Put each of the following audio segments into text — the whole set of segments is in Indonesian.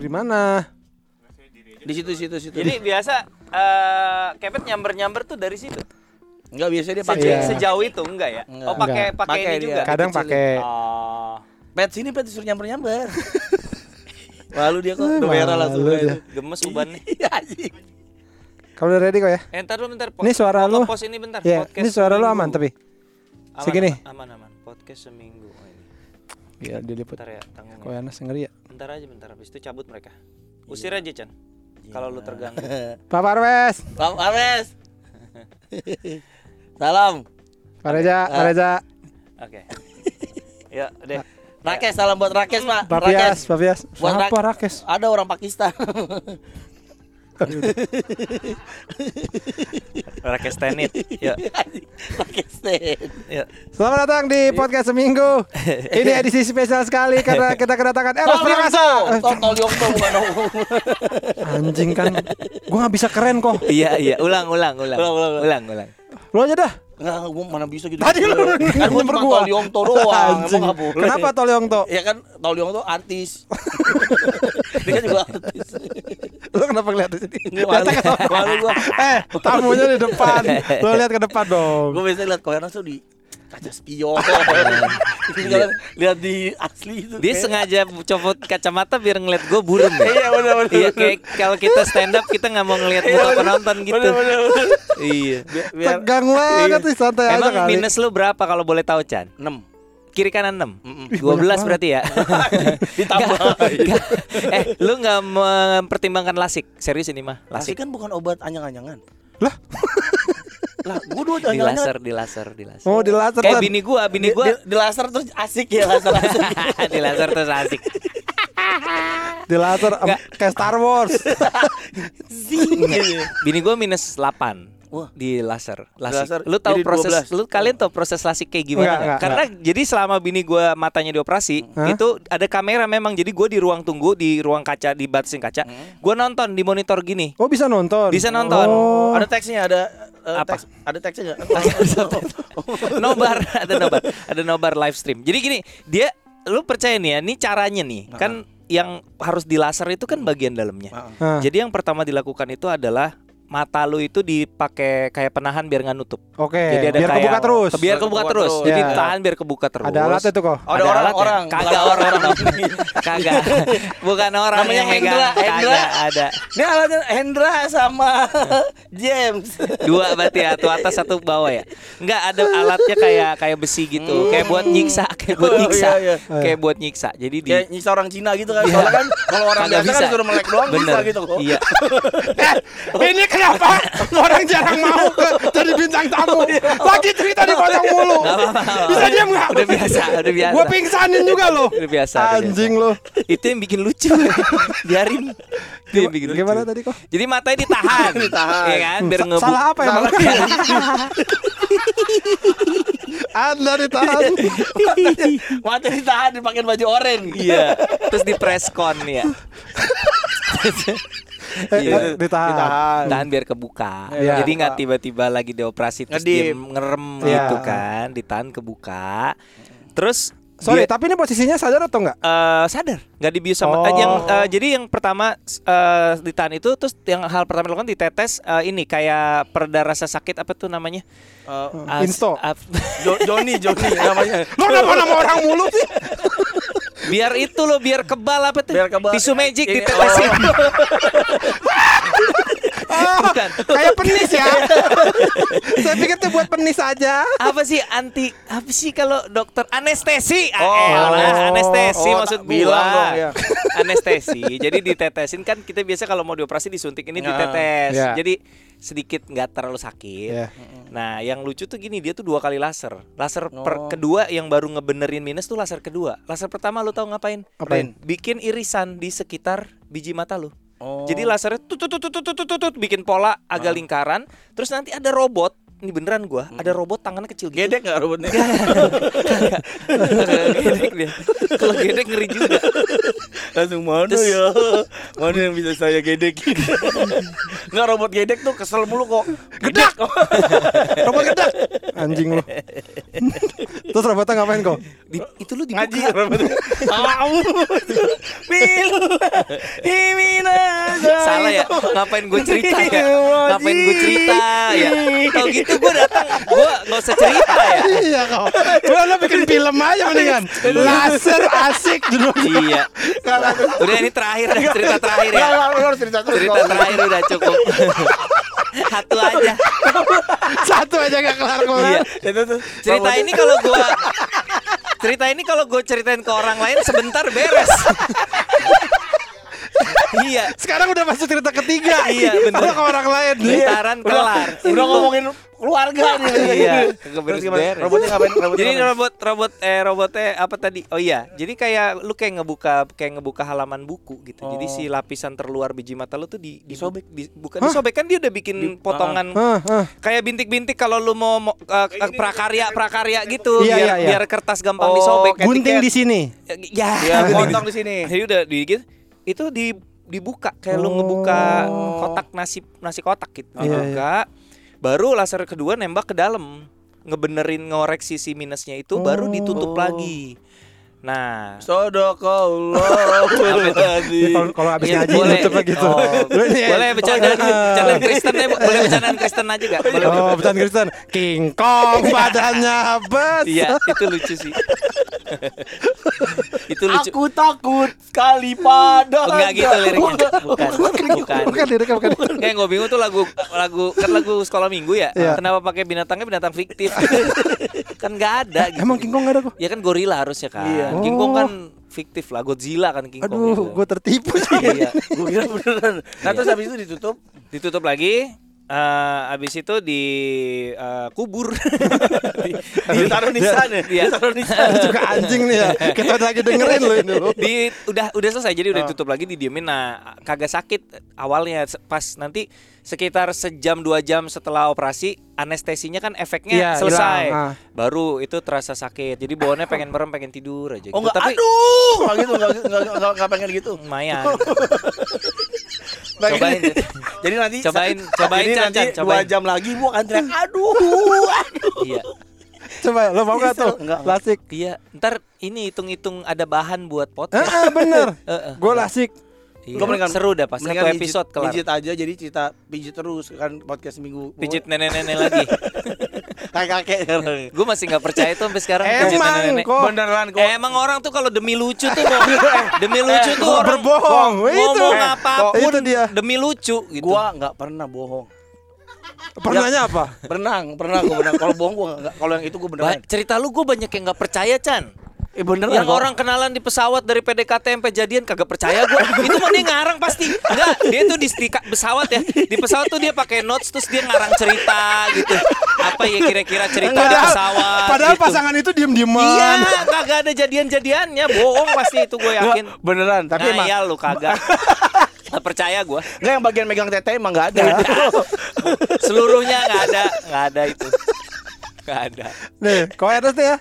di mana? Di situ situ situ. Jadi biasa eh kepet nyamber-nyamber tuh dari situ. enggak biasa dia pakai. Iya. Sejauh itu enggak ya? Enggak. Oh, pakai pakai ini dia. juga. Kadang dikecilin. pakai Oh. Pet sini pet disuruh nyamper-nyamper. Malu dia kok, udah merah langsung. Gemes ubannya. Iya anjing. Kamu udah ready kok ya? Eh, ntar dulu bentar. Ini suara lu. nge-post ini bentar. Ya, podcast ini suara lu aman tapi. Aman, segini. Aman, aman, aman. Podcast seminggu. Oh, Iya, diliput. Bentar ya, tanggung. Kok Anas ngeri ya? Bentar aja, bentar. Habis itu cabut mereka. Usir aja, Chan. Kalau lu terganggu. Pak Parwes, Pak Ames. Salam. Pak Reza, Pak Reza, Oke. Ya, deh. Rakes salam buat Rakes, Pak. Pias, Pak Pias. Buat Siapa Rakes? Ada orang Pakistan. Rakes Tenit. Ya. Rakes deh. Ya. Selamat datang di podcast seminggu. Ini edisi spesial sekali karena kita kedatangan Eros Prakasa. Anjing kan, gua nggak bisa keren kok. Iya, iya. Ulang, ulang, ulang. Ulang, ulang, Ulang, ulang. Lo aja dah. Enggak, gua mana bisa gitu. Tadi lu kan nyamper cuma gua. Tol Yongto doang. Emang enggak boleh. Kenapa Tolyong to? Ya kan Tol Yongto artis. Dia kan juga artis. Lo kenapa ngeliat sini? Datang ke gua. Eh, tamunya di depan. Lo lihat ke depan dong. Gua biasa lihat Koyanas tuh di kaca spion. Kan lihat di asli itu. Dia kayak- sengaja copot kacamata biar ngeliat gue burem ya. Iya benar benar. Iya kayak kalau kita stand up kita nggak mau ngeliat muka penonton gitu. Bener, bener, bener. Iya. Biar Tegang banget sih santai aja Emang minus lu berapa kalau boleh tahu Chan? 6 Kiri kanan 6 Mm-mm. 12 berarti ya Ditambah. Nggak. Eh lu nggak mempertimbangkan lasik Serius ini mah Lasik Lasik kan bukan obat anyang-anyangan. Lah? lah, gua dua Di laser Di laser Di laser Oh, di laser. Kayak bini gua Bini Di, gua di, di laser terus asik ya laser laser. Di laser terus asik Di laser kayak Star Wars. Zing. Bini gua minus 8 Wah. di laser. Lasik. laser, Lu tahu jadi proses 12. lu kalian tahu proses lasik kayak gimana? Enggak, nggak? enggak, Karena jadi selama bini gua matanya dioperasi, Hah? itu ada kamera memang. Jadi gua di ruang tunggu di ruang kaca di batasin kaca. Gua nonton di monitor gini. Oh, bisa nonton. Bisa nonton. Oh. Ada teksnya ada eh, Apa? teks ada teksnya enggak? nobar, ada nobar, ada nobar live stream. Jadi gini, dia lu percaya nih ya, ini caranya nih. Kan yang harus di laser itu kan bagian dalamnya. Ah. Jadi yang pertama dilakukan itu adalah mata lu itu dipakai kayak penahan biar nggak nutup. Oke, Jadi ada biar kayak kebuka terus. Biar kebuka Kebuka terus. terus. Jadi Ya. tahan biar kebuka terus. Ada alat itu kok. Ada orang- alatnya. orang. Kagak Bukan orang. orang. Kagak. Bukan orang Namanya yang. Hendra, Hendra. Kagak ada. Ini alatnya Hendra sama James. Dua berarti ya, satu atas satu bawah ya. Enggak ada alatnya kayak kayak besi gitu. Kayak buat nyiksa, kayak buat Oh, nyiksa. iya, iya. Kayak buat nyiksa. Jadi di Kayak nyisa orang Cina gitu kan. Soalnya kan kalau orang Kagak biasa kan disuruh melek doang bisa Bener. gitu kok. Iya. Ini kenapa orang jarang mau ke jadi bintang tamu? Lagi cerita di potong mulu. Bisa diam nggak? Udah biasa, udah biasa. Gua pingsanin juga lo. Udah biasa. Anjing lo. Itu yang bikin lucu. Biarin. Itu yang bikin lucu. Gimana tadi kok? Jadi matanya ditahan. Ditahan. Iya kan? Biar Sa- ngebu. Salah apa emang? Anda ditahan. Mata ditahan dipakai baju oranye. Iya. Terus di preskon ya. Eh, Iya. eh, ditahan. Tahan biar kebuka. Iya. Jadi nggak tiba-tiba lagi dioperasi terus Ngedip. dia ngerem Iya. gitu kan, ditahan kebuka. Terus Sorry, dia- tapi ini posisinya sadar atau enggak? eh, sadar nggak dibius sama Oh. eh, yang eh, jadi yang pertama eh, ditahan itu terus yang hal pertama dilakukan ditetes eh, ini kayak pereda rasa sakit apa tuh namanya As- Insto. ap- Jo- Joni, Joni namanya. Lo kenapa nama orang mulu sih? biar itu loh biar kebal apa tuh Biar kebal. tisu magic ditetesin Ah, Bukan. kayak penis ya. Saya pikir tuh buat penis aja. apa sih anti apa sih kalau dokter anestesi ah, Oh. elah, anestesi Oh, maksud tak bilang gua dong, ya. anestesi jadi ditetesin kan kita biasa kalau mau dioperasi disuntik ini Ya. ditetes Ya. jadi sedikit nggak terlalu sakit Ya. nah yang lucu tuh gini dia tuh dua kali laser laser per Oh. kedua yang baru ngebenerin minus tuh laser kedua laser pertama lu tahu ngapain Apain? bikin irisan di sekitar biji mata lu Oh. jadi lasernya tut tut tut tut tut tut, tut, bikin pola agak lingkaran terus nanti ada robot ini beneran gua ada robot tangannya kecil gitu Gedek nggak robotnya? Gedek dia. Kalau gedek ngeri juga. Langsung mana Terus- ya? Mana yang bisa saya gedek? Nggak robot gedek tuh kesel mulu kok. Gedak. Robot gedak. Anjing lo. Terus robotnya ngapain kok? Di- itu lu dibuka. Ngaji Himina Salah ya, ngapain gue cerita ya? Ngapain gue cerita ya? Kalau gitu gue datang, gue nggak usah cerita ya. iya kok. Gua lo bikin film aja mendingan. Laser asik judulnya. Iya. Udah ini terakhir dah, cerita terakhir ya. Cerita terus Cerita terakhir udah cukup. Satu aja. Satu aja gak kelar-kelar. Iya. Itu tuh Cerita ini kalau gua cerita ini kalau gue ceritain ke orang lain sebentar beres. Iya. Sekarang udah masuk cerita ketiga. Iya, bener. Sama ke orang lain. Bentaran kelar. Udah ngomongin keluarga nih Iya, Terus kagak gimana? Robotnya ngapain? Robotnya Jadi ngapain? robot robot eh robotnya apa tadi? Oh iya, jadi kayak lu kayak ngebuka kayak ngebuka halaman buku gitu. Jadi Oh. si lapisan terluar biji mata lu tuh di, Disobek. di, bukan disobek kan dia udah bikin potongan kayak bintik-bintik kalau lu mau, mau uh, uh, prakarya prakarya gitu Iya, biar iya, iya. biar kertas gampang Oh, disobek. Gunting di sini. Ya, Ya, potong di sini. Jadi udah di gitu, itu di dibuka kayak lu ngebuka kotak nasi nasi kotak gitu. Iya, Dibuka. Baru laser kedua nembak ke dalam. Ngebenerin ngoreksi si minusnya itu baru ditutup lagi. Nah, Sodakallah Ini Kalau kalau habis Iya, ngaji boleh. tutupnya gitu. Oh. Nih, boleh bercandaan bercandaan Kristen ya, boleh bercandaan Kristen aja gak? Boleh. Oh, bukan Kristen. King Kong badannya bes. Iya, itu lucu sih. itu lucu. Aku takut sekali pada Enggak gitu liriknya. Bukan. Bukan. Bukan liriknya bukan. Kayak gue bingung tuh lagu lagu kan lagu sekolah minggu ya. Iya. Kenapa pakai binatangnya binatang fiktif? kan nggak ada gitu. Emang King Kong gak ada kok? Ya kan gorila harusnya kan. Iya. King Kong Oh. kan fiktif lah, Godzilla kan King Kong. Aduh, itu. gue tertipu sih. Iya. Gue kira beneran Nah terus habis itu ditutup Ditutup lagi. eh abis itu di eh, kubur di, Ditaruh nisan ya Iya. Ditaruh nisan juga anjing nih ya. Kita lagi dengerin lo ini lo. di udah udah selesai jadi Oh. udah ditutup lagi didiemin nah kagak sakit awalnya pas nanti sekitar sejam dua jam setelah operasi anestesinya kan efeknya Iya, selesai hilang, ah. baru itu terasa sakit jadi bawaannya pengen merem pengen tidur aja Oh gitu. enggak tapi Aduh Enggak gitu Enggak enggak, enggak, enggak pengen gitu lumayan Cobain. Jadi nanti Cobain- cobain, Jadi nanti Chan, dua cobain. jam lagi Bu akan teriak Aduh Aduh iya Coba lo mau gak tuh? Enggak. Lasik. iya ntar ini hitung-hitung ada bahan buat podcast eh, bener. Heeh. Gue lasik. Iya, Gua mendingan- seru dah pas satu Mendingan pijit- episode kelar Pijit aja jadi cerita pijit terus kan podcast minggu pijit nenek-nenek lagi kakek kakek gue masih nggak percaya tuh sampai sekarang pijit Emang nenek-nenek. kok. beneran kok Eh, Emang orang tuh kalau demi lucu tuh mau demi lucu tuh orang berbohong? Itu. Eh, apa pun itu dia. demi lucu gitu. gua nggak pernah bohong Pernahnya apa? berenang pernah gua berenang kalau bohong gua nggak kalau yang itu gua Ba- beneran cerita lu gue banyak yang nggak percaya Chan. Eh beneran Yang orang kenalan di pesawat dari PDKT sampai jadian kagak percaya gue. itu mah dia ngarang pasti. Enggak, dia tuh di, pesawat ya. Di pesawat tuh dia pakai notes terus dia ngarang cerita gitu. Apa ya kira-kira cerita di pesawat padahal gitu. pasangan itu diem-dieman. Iya, kagak ada jadian-jadiannya. Bohong pasti itu gue yakin. Nggak, beneran tapi nah, emang iya lu kagak. Nggak percaya gue. nggak yang bagian megang tete emang nggak ada Seluruhnya nggak ada, nggak ada itu. Nggak ada. Nih, kau Ernest nih ya.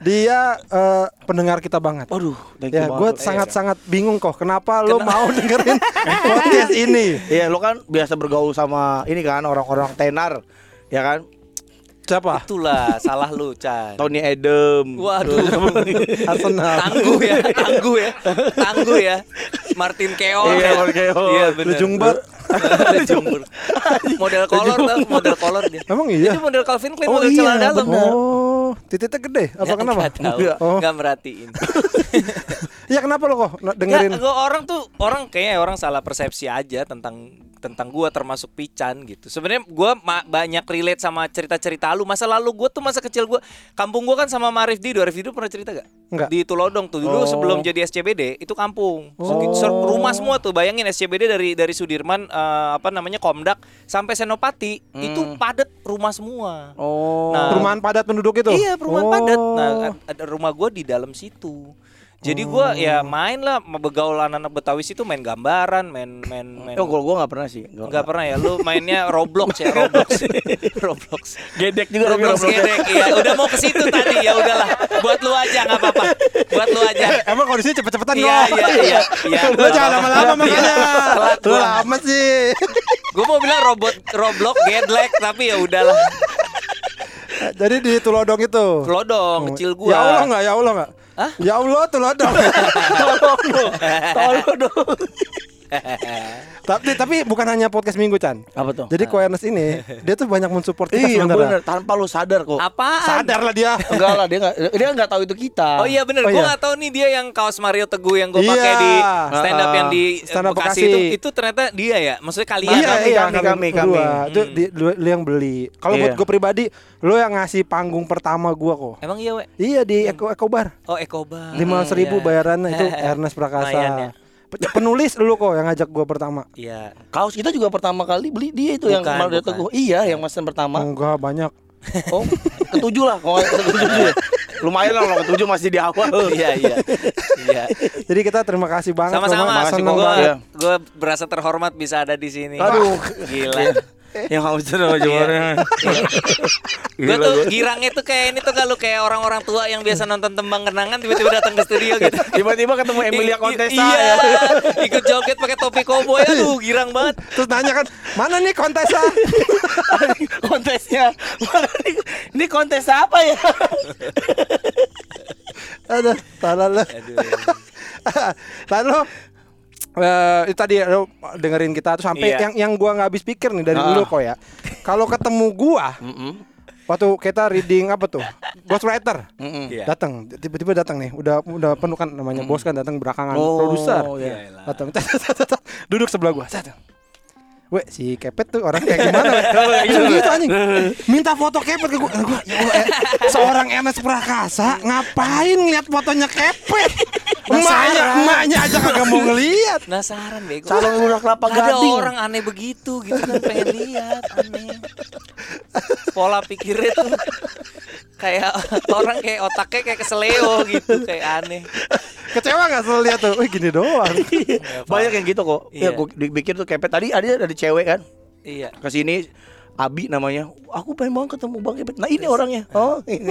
Dia eh, pendengar kita banget. Waduh, thank you Ya, gue Eh, sangat-sangat bingung kok. Kenapa lo Kenapa? mau dengerin podcast ini? Iya, lo kan biasa bergaul sama ini kan orang-orang tenar, ya kan? Siapa? Itulah salah lu, Chan. Tony Edem. Waduh. Arsenal. tangguh ya, tangguh ya, tangguh ya. Martin Keown Iya, ya. Martin Keown. Iya, benar. Lejungbar. Lejungbar. model kolor tuh, model kolor dia. Emang iya? Itu model Calvin Klein, Oh model iya, celana dalam. Oh, titiknya gede. Apa Nggak- kenapa? nggak tahu, Iya. Oh. nggak merhatiin. Iya kenapa lo kok dengerin? Gua orang tuh orang kayaknya orang salah persepsi aja tentang tentang gua termasuk Pican gitu. Sebenarnya gua ma- banyak relate sama cerita-cerita lu masa lalu gua tuh masa kecil gua kampung gua kan sama Marif Dido. Arif Dido pernah cerita gak? Enggak. Di Tulodong tuh dulu Oh. sebelum jadi SCBD itu kampung. Oh. Rumah semua tuh bayangin SCBD dari dari Sudirman eh, apa namanya Komdak sampai Senopati itu padat rumah semua. Oh. Nah, Perumahan padat penduduk itu? Iya perumahan Oh. padat. Nah ad- ada rumah gue di dalam situ. Jadi gua ya main lah begaul anak-anak Betawi situ main gambaran, main main main. Oh, kalau gua nggak pernah sih. Nggak Enggak pernah ya lu mainnya Roblox ya Roblox. Roblox. Gedek juga Roblox gedek ya. Udah mau ke situ tadi ya udahlah. Buat lu aja nggak apa-apa. Buat lu aja. Emang kondisinya cepet-cepetan Iya iya iya iya. Lo jangan lama-lama makanya. Telat Lo gua. lama sih. Gue mau bilang robot Roblox gedlek tapi ya udahlah. Jadi di Tulodong itu. Telodong kecil gua. Ya Allah enggak, ya Allah enggak. Hah? Ya Allah Tulodong. Tolong dong. Tolong dong. tapi tapi bukan hanya podcast Minggu Chan. Apa tuh? Jadi Koernes ini dia tuh banyak mensupport kita Iya sebenarnya. bener, tanpa lu sadar kok. Apaan? Sadar lah dia. Enggak lah, dia enggak dia enggak tahu itu kita. Oh iya bener, Oh iya. gak tahu nih dia yang kaos Mario Teguh yang gue Iya. pakai di stand up Ah, yang di stand up Bekasi, Bekasi. itu, itu ternyata dia ya, maksudnya kalian. Iya, kami, kami, kami, berdua. kami. Itu di, lu, lu yang beli. Kalau buat Iya. gue pribadi, lu yang ngasih panggung pertama gua kok. Emang iya we? Iya di Eko Eko Bar. Oh Ekobar. Lima ratus ribu Iya. bayarannya itu Ernest ya. Prakasa. Pe- Penulis lu kok yang ngajak gua pertama. Iya. Kaos kita juga pertama kali beli dia itu yang Bukan, Mario bukan. Teguh. Iya, yang mesen pertama. Enggak banyak. Oh, ketujuh lah. Kalau ketujuh ya. Lumayan lah kalau ketujuh masih di awal. iya iya. Iya. Jadi kita terima kasih banget. Sama-sama. Banget. Iya. Gue berasa terhormat bisa ada di sini. Aduh. Gila. yang harus sama jemurnya. Gue tuh girangnya tuh kayak ini tuh kalau kayak orang-orang tua yang biasa nonton tembang kenangan tiba-tiba datang ke studio gitu. Tiba-tiba ketemu Emilia Contessa Iya, ya. ikut joget pakai topi koboi aduh girang banget. Terus nanya kan, mana nih kontesnya? Kontesnya. Mana nih? Ini kontes apa ya? Aduh, salah lu. Aduh. Lalu eh itu tadi lu dengerin kita tuh sampai Iya. yang yang gua nggak habis pikir nih dari Ah. dulu kok ya. Kalau ketemu gua waktu kita reading apa tuh? Ghostwriter. Iya. Datang, tiba-tiba datang nih. Udah udah penuh kan namanya bos kan datang belakangan Oh, produser. iya. Iyalah. Datang. Duduk sebelah gua. Weh, si Kepet tuh orang kayak gimana? weh? Gitu, gitu anjing. Minta foto Kepet ke gua. Gua, ya Allah, eh, seorang Ernest Prakasa ngapain ngeliat fotonya Kepet? Emaknya, emaknya aja kagak mau ngeliat. Penasaran bego. Calon lurah kelapa Ada gading. orang aneh begitu gitu kan pengen lihat aneh. Pola pikirnya tuh kayak orang kayak otaknya kayak keseleo gitu kayak aneh. Kecewa gak selalu lihat tuh? Wih gini doang. Banyak yang gitu kok. Iya. Ya gue pikir tuh kepet tadi ada ada cewek kan Iya. ke sini Abi namanya. Aku pengen banget ketemu Bang Kepet. Nah, ini orangnya. Oh, ini.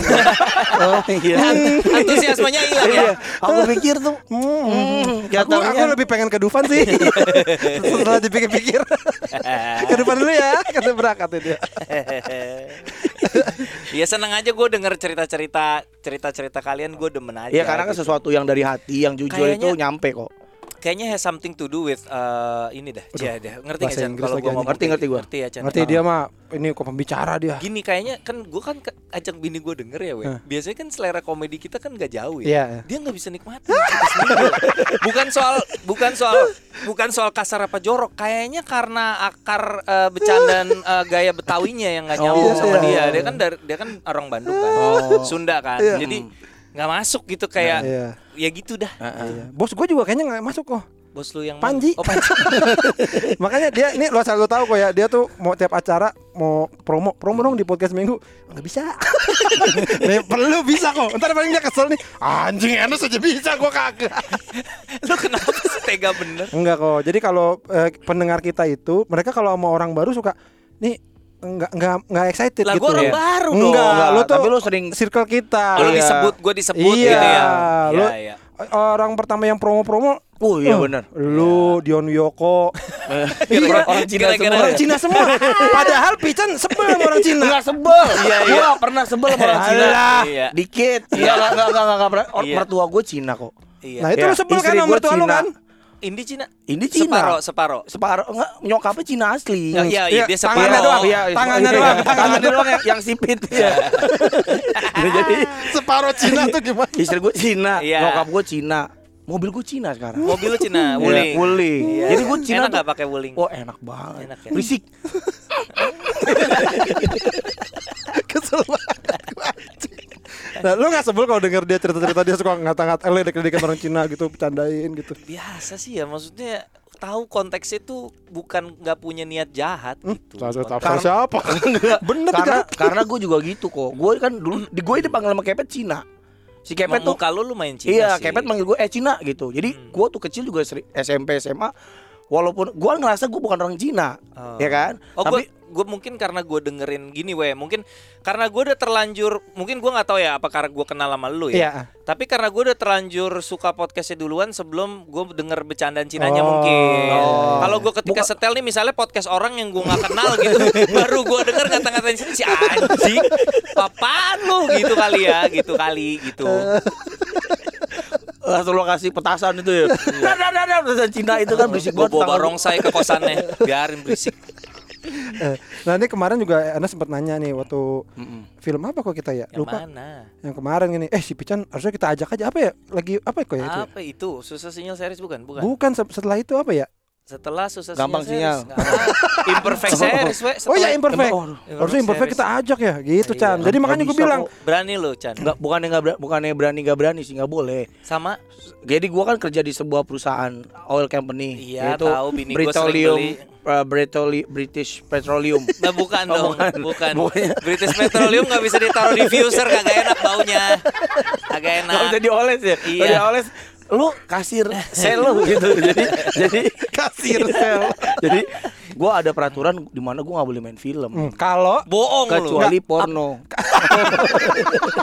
oh iya. Antusiasmenya hilang ya. Iya. Aku pikir tuh hmm, Aku, aku lebih pengen ke Dufan sih. Setelah dipikir-pikir. ke Dufan dulu ya, kata berangkat itu. ya. Iya seneng aja gue denger cerita-cerita cerita-cerita kalian gue demen aja. Iya, karena kan gitu. sesuatu yang dari hati, yang jujur Kayaknya- itu nyampe kok. Kayaknya has something to do with uh, ini dah. Iya dah. Ngerti bahasa nggak Chan? Kalau ngomong Ngerti, ngerti gitu? gua. Ngerti ya Chan. Ngerti dia mah ini kok pembicara dia. Gini kayaknya kan gue kan ajak bini gue denger ya, we. Hah. Biasanya kan selera komedi kita kan gak jauh ya. Iya. Dia nggak bisa kita sendiri. bukan soal bukan soal bukan soal kasar apa jorok. Kayaknya karena akar bercandaan eh, gaya Betawinya yang nggak nyambung Oh, sama iya. dia. Dia kan dari, dia kan orang Bandung kan, Oh. Sunda kan. Iya. Jadi nggak masuk gitu kayak Iya. ya gitu dah. Iya. Bos gue juga kayaknya nggak masuk kok. Bos lu yang Panji. mana? Oh Panji. Makanya dia ini lo selalu tahu kok ya dia tuh mau tiap acara mau promo promo dong di podcast minggu nggak bisa. Nih, perlu bisa kok. Ntar paling dia kesel nih. Anjing Ernest aja bisa gua kagak. lu kenapa sih tega bener? Enggak kok. Jadi kalau eh, pendengar kita itu mereka kalau sama orang baru suka nih enggak enggak enggak excited Lah gitu. gua orang ya. baru dong. Enggak, Enggak, lu tuh tapi lu sering- circle kita. Oh, lu Iya. disebut, gue disebut iya, gitu ya. lu Iya, iya. orang pertama yang promo-promo Oh iya eh, benar. Lu Dion Wiyoko Iya, orang Cina Kira-kira- semua. Orang Cina semua. Padahal Pican sebel sama orang Cina. Enggak sebel. Iya, Gua iya. nggak pernah sebel sama orang Cina. Iya. Dikit. Enggak enggak enggak enggak enggak pernah. Iya. Mertua gue Cina kok. Iya. Nah, itu Iya, lu sebel kan sama gua mertua lu Cina. kan? Indi Cina. Ini Cina. Separo, separo. Separuh enggak nyokapnya Cina asli. Oh, iya, iya, dia tangannya separo. doang. Iya, tangannya iya. doang. Tangannya doang yang, yang sipit. Iya. Ini jadi Separuh Cina tuh gimana? istri gue Cina, Iya. nyokap gue Cina. Mobil gue Cina sekarang. Mobil lu Cina, Iya, wuling. wuling. Iya. Jadi gue Cina Enak tuh- gak pakai wuling? Oh enak banget. Enak ya? Berisik. Kesel banget. Nah, lu gak sebel kalau denger dia cerita-cerita dia suka ngata-ngata eh ledek-ledekan orang Cina gitu, bercandain gitu. Biasa sih ya, maksudnya tahu konteksnya tuh bukan nggak punya niat jahat gitu. Salah satu Karena- siapa? Bener karena kan? karena gue juga gitu kok. Gue kan dulu di gue dipanggil sama Kepet Cina. Si Kepet tuh muka lu main Cina iya, sih. Kepet manggil gue eh Cina gitu. Jadi gue tuh kecil juga seri- SMP SMA walaupun gua ngerasa gua bukan orang Cina, Oh. ya kan? Oh, Tapi gue mungkin karena gue dengerin gini, weh. Mungkin karena gue udah terlanjur, mungkin gue nggak tahu ya apa karena gue kenal sama lu ya. Iya. Tapi karena gue udah terlanjur suka podcastnya duluan sebelum gue denger bercandaan Cinanya Oh. mungkin. Oh. Kalau gue ketika Bukan- setel nih misalnya podcast orang yang gue nggak kenal gitu, baru gue denger ngata-ngatain si anjing, apaan lu gitu kali ya, gitu kali gitu. langsung lo kasih petasan itu ya. Nah, nah, nah, nah, petasan Cina itu kan berisik banget. bawa tangan. barongsai ke kosannya, biarin berisik. Eh, Nah ini kemarin juga Anda sempat nanya nih waktu Mm-mm. film apa kok kita ya Yang lupa mana? yang kemarin gini eh si Pican harusnya kita ajak aja apa ya lagi apa kok ya itu ya? Apa itu? Susah sinyal series bukan? Bukan. bukan se- setelah itu apa ya Setelah susah Gampang sinyal. sinyal. Nggak. Imperfect series, we. oh ya imperfect Oh, Imperfect harusnya imperfect kita ajak ya gitu Iya. Chan jadi makanya Nggak gue bisa bilang. Berani lo, Chan. Enggak, bukannya enggak bukannya berani enggak berani sih enggak boleh. Sama Jadi gua kan kerja di sebuah perusahaan oil company Iya, yaitu tahu, bini beli. uh, Britoli- British Petroleum. Nah, bukan Oh, dong, bukan. bukan. British Petroleum nggak bisa ditaruh diffuser, kagak enak baunya. Kagak enak. Kalau jadi oles ya. Iya. Dioles lu kasir sel lu gitu. jadi jadi kasir sel. jadi gua ada peraturan di mana gua nggak boleh main film. hmm, kalau Bohong lu. kecuali porno.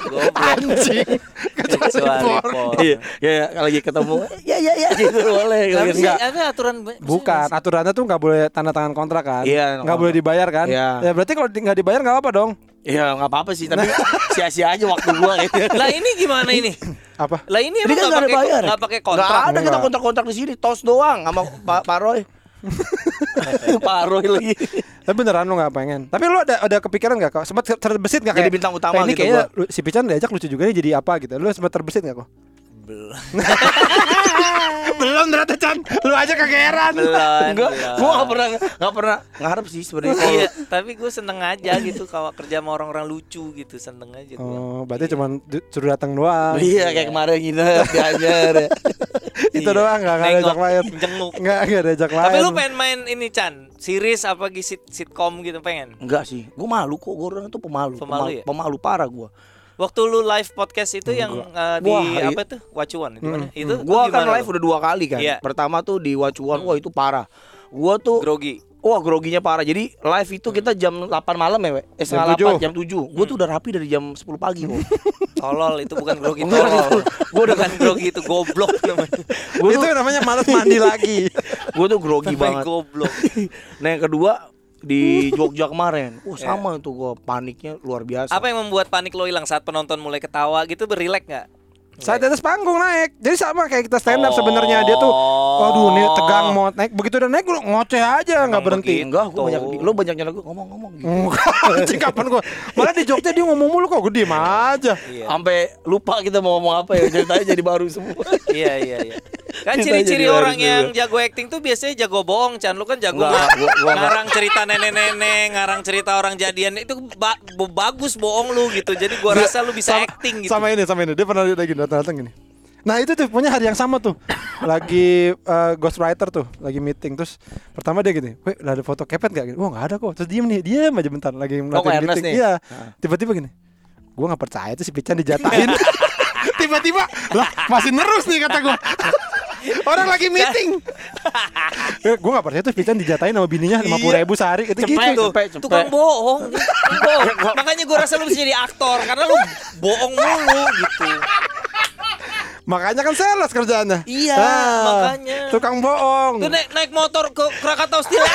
Goblok. anjing Kecuali porno. Iya, ya lagi ketemu. Ya ya ya gitu boleh. Tapi Gitu. Enggak. ada aturan bukan aturannya tuh nggak boleh tanda tangan kontrak kan Iya, nggak boleh dibayar kan Iya. ya berarti kalau nggak dibayar nggak apa dong Ya nggak apa-apa sih, tapi sia-sia aja waktu gua gitu. Lah ini gimana ini? apa Lah ini emang kan nggak pakai bayar. nggak pakai Nggak kontrak. ada kita kontrak-kontrak di sini, tos doang sama Pak Pak Roy. Pak Roy lagi. tapi beneran lu nggak pengen tapi lu ada ada kepikiran nggak kok sempat terbesit nggak Jadi kayak bintang utama "Eh, ini gitu kayaknya gua." si Pican diajak lucu juga nih jadi apa gitu lu sempat terbesit nggak kok Belum. belum ternyata Chan lu aja kegeran Belum. Belum. gua nggak pernah nggak pernah ngarep sih sebenarnya. Iya, tapi gue seneng aja gitu kalau kerja sama orang-orang lucu gitu, seneng aja gue. oh berarti cuman du- suruh datang doang Iya, kayak kemarin nginep diajar ya. itu doang nggak nggak ada ajak lain jenguk. nggak nggak ada ajak lain Tapi lu pengen main ini Chan, series apa gitu sit sitcom gitu pengen? Enggak sih, gua malu kok, gua orang tuh pemalu, Pemalu ya? pemalu parah gua. Waktu lu live podcast itu yang eh, di Wah, iya. apa tuh? Wacuan itu mana? Itu Gua kan live lu? udah dua kali kan. Iya. Pertama tuh di Wacuan, wah itu parah. Gua tuh grogi. Wah groginya parah Jadi live itu kita jam 8 malam ya we? Eh Jam setengah 8 7. jam 7 Gue tuh udah rapi dari jam 10 pagi kok Tolol itu bukan grogi tolol. Gue udah kan grogi itu goblok namanya. Gua itu tuh, namanya malas mandi lagi gua tuh grogi banget goblok. Nah yang kedua di Jogja kemarin Wah sama tuh gue paniknya luar biasa Apa yang membuat panik lo hilang saat penonton mulai ketawa gitu berilek nggak? saat di atas panggung naik jadi sama kayak kita stand up Oh. sebenarnya dia tuh waduh nih tegang mau naik begitu udah naik lu ngoceh aja nggak berhenti begitu. Enggak, gue banyak. Lo banyak nyala gue ngomong-ngomong gitu kapan gua Malah di Jogja dia ngomong mulu kok Gue diem aja Iya. Sampai lupa kita mau ngomong apa ya Ceritanya jadi baru semua iya iya iya. Kan ciri-ciri orang yang jago acting tuh biasanya jago bohong, Chan. Lu kan jago nggak- gua- gua ngarang cerita nenek-nenek, ngarang cerita orang jadian. Itu ba- bagus bohong lu gitu. Jadi gua rasa lu bisa sama, acting gitu. Sama ini sama ini. Dia pernah lagi datang-datang gini. Nah itu tuh punya hari yang sama tuh. Lagi eh, ghostwriter tuh Lagi meeting. Terus pertama dia gini Weh lah ada foto kepet gak? Gini, Wah gak ada kok. Terus diem nih Diem aja bentar Lagi ngeliatin Ernest meeting. nih? Iya. Ah. Tiba-tiba gini Gue gak percaya tuh si Pican dijatahin. Tiba-tiba Lah masih nerus nih kata gue Orang lagi meeting Gue gak percaya tuh Pican dijatahin sama bininya 50 ribu sehari Itu gitu tuh. cepet, cepet. Tukang bohong, bohong. Makanya gua rasa lu bisa jadi aktor karena lu bohong mulu gitu. Makanya kan sales kerjaannya Iya, Ah, makanya. Tukang bohong Tuh naik naik motor ke Krakatau Steel.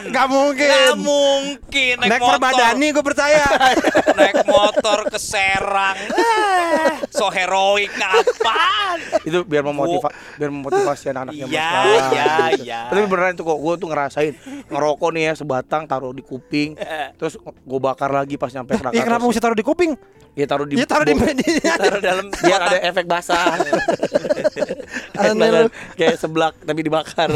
Apaan? Gak mungkin. Gak mungkin. Naik, Naik motor. perbadani gue percaya. Naik motor ke Serang. Ah, so heroik. Apaan? Itu biar memotiva biar memotivasi anak-anaknya Iya, iya, iya. Tapi beneran tuh kok gue tuh ngerasain. Ngerokok nih ya sebatang taruh di kuping. Terus gue bakar lagi pas nyampe Krakatau. Iya kenapa mesti taruh di kuping? Ya taruh di Iya taruh di Taruh dalam Biar ada efek basah Aneh. Kayak seblak tapi dibakar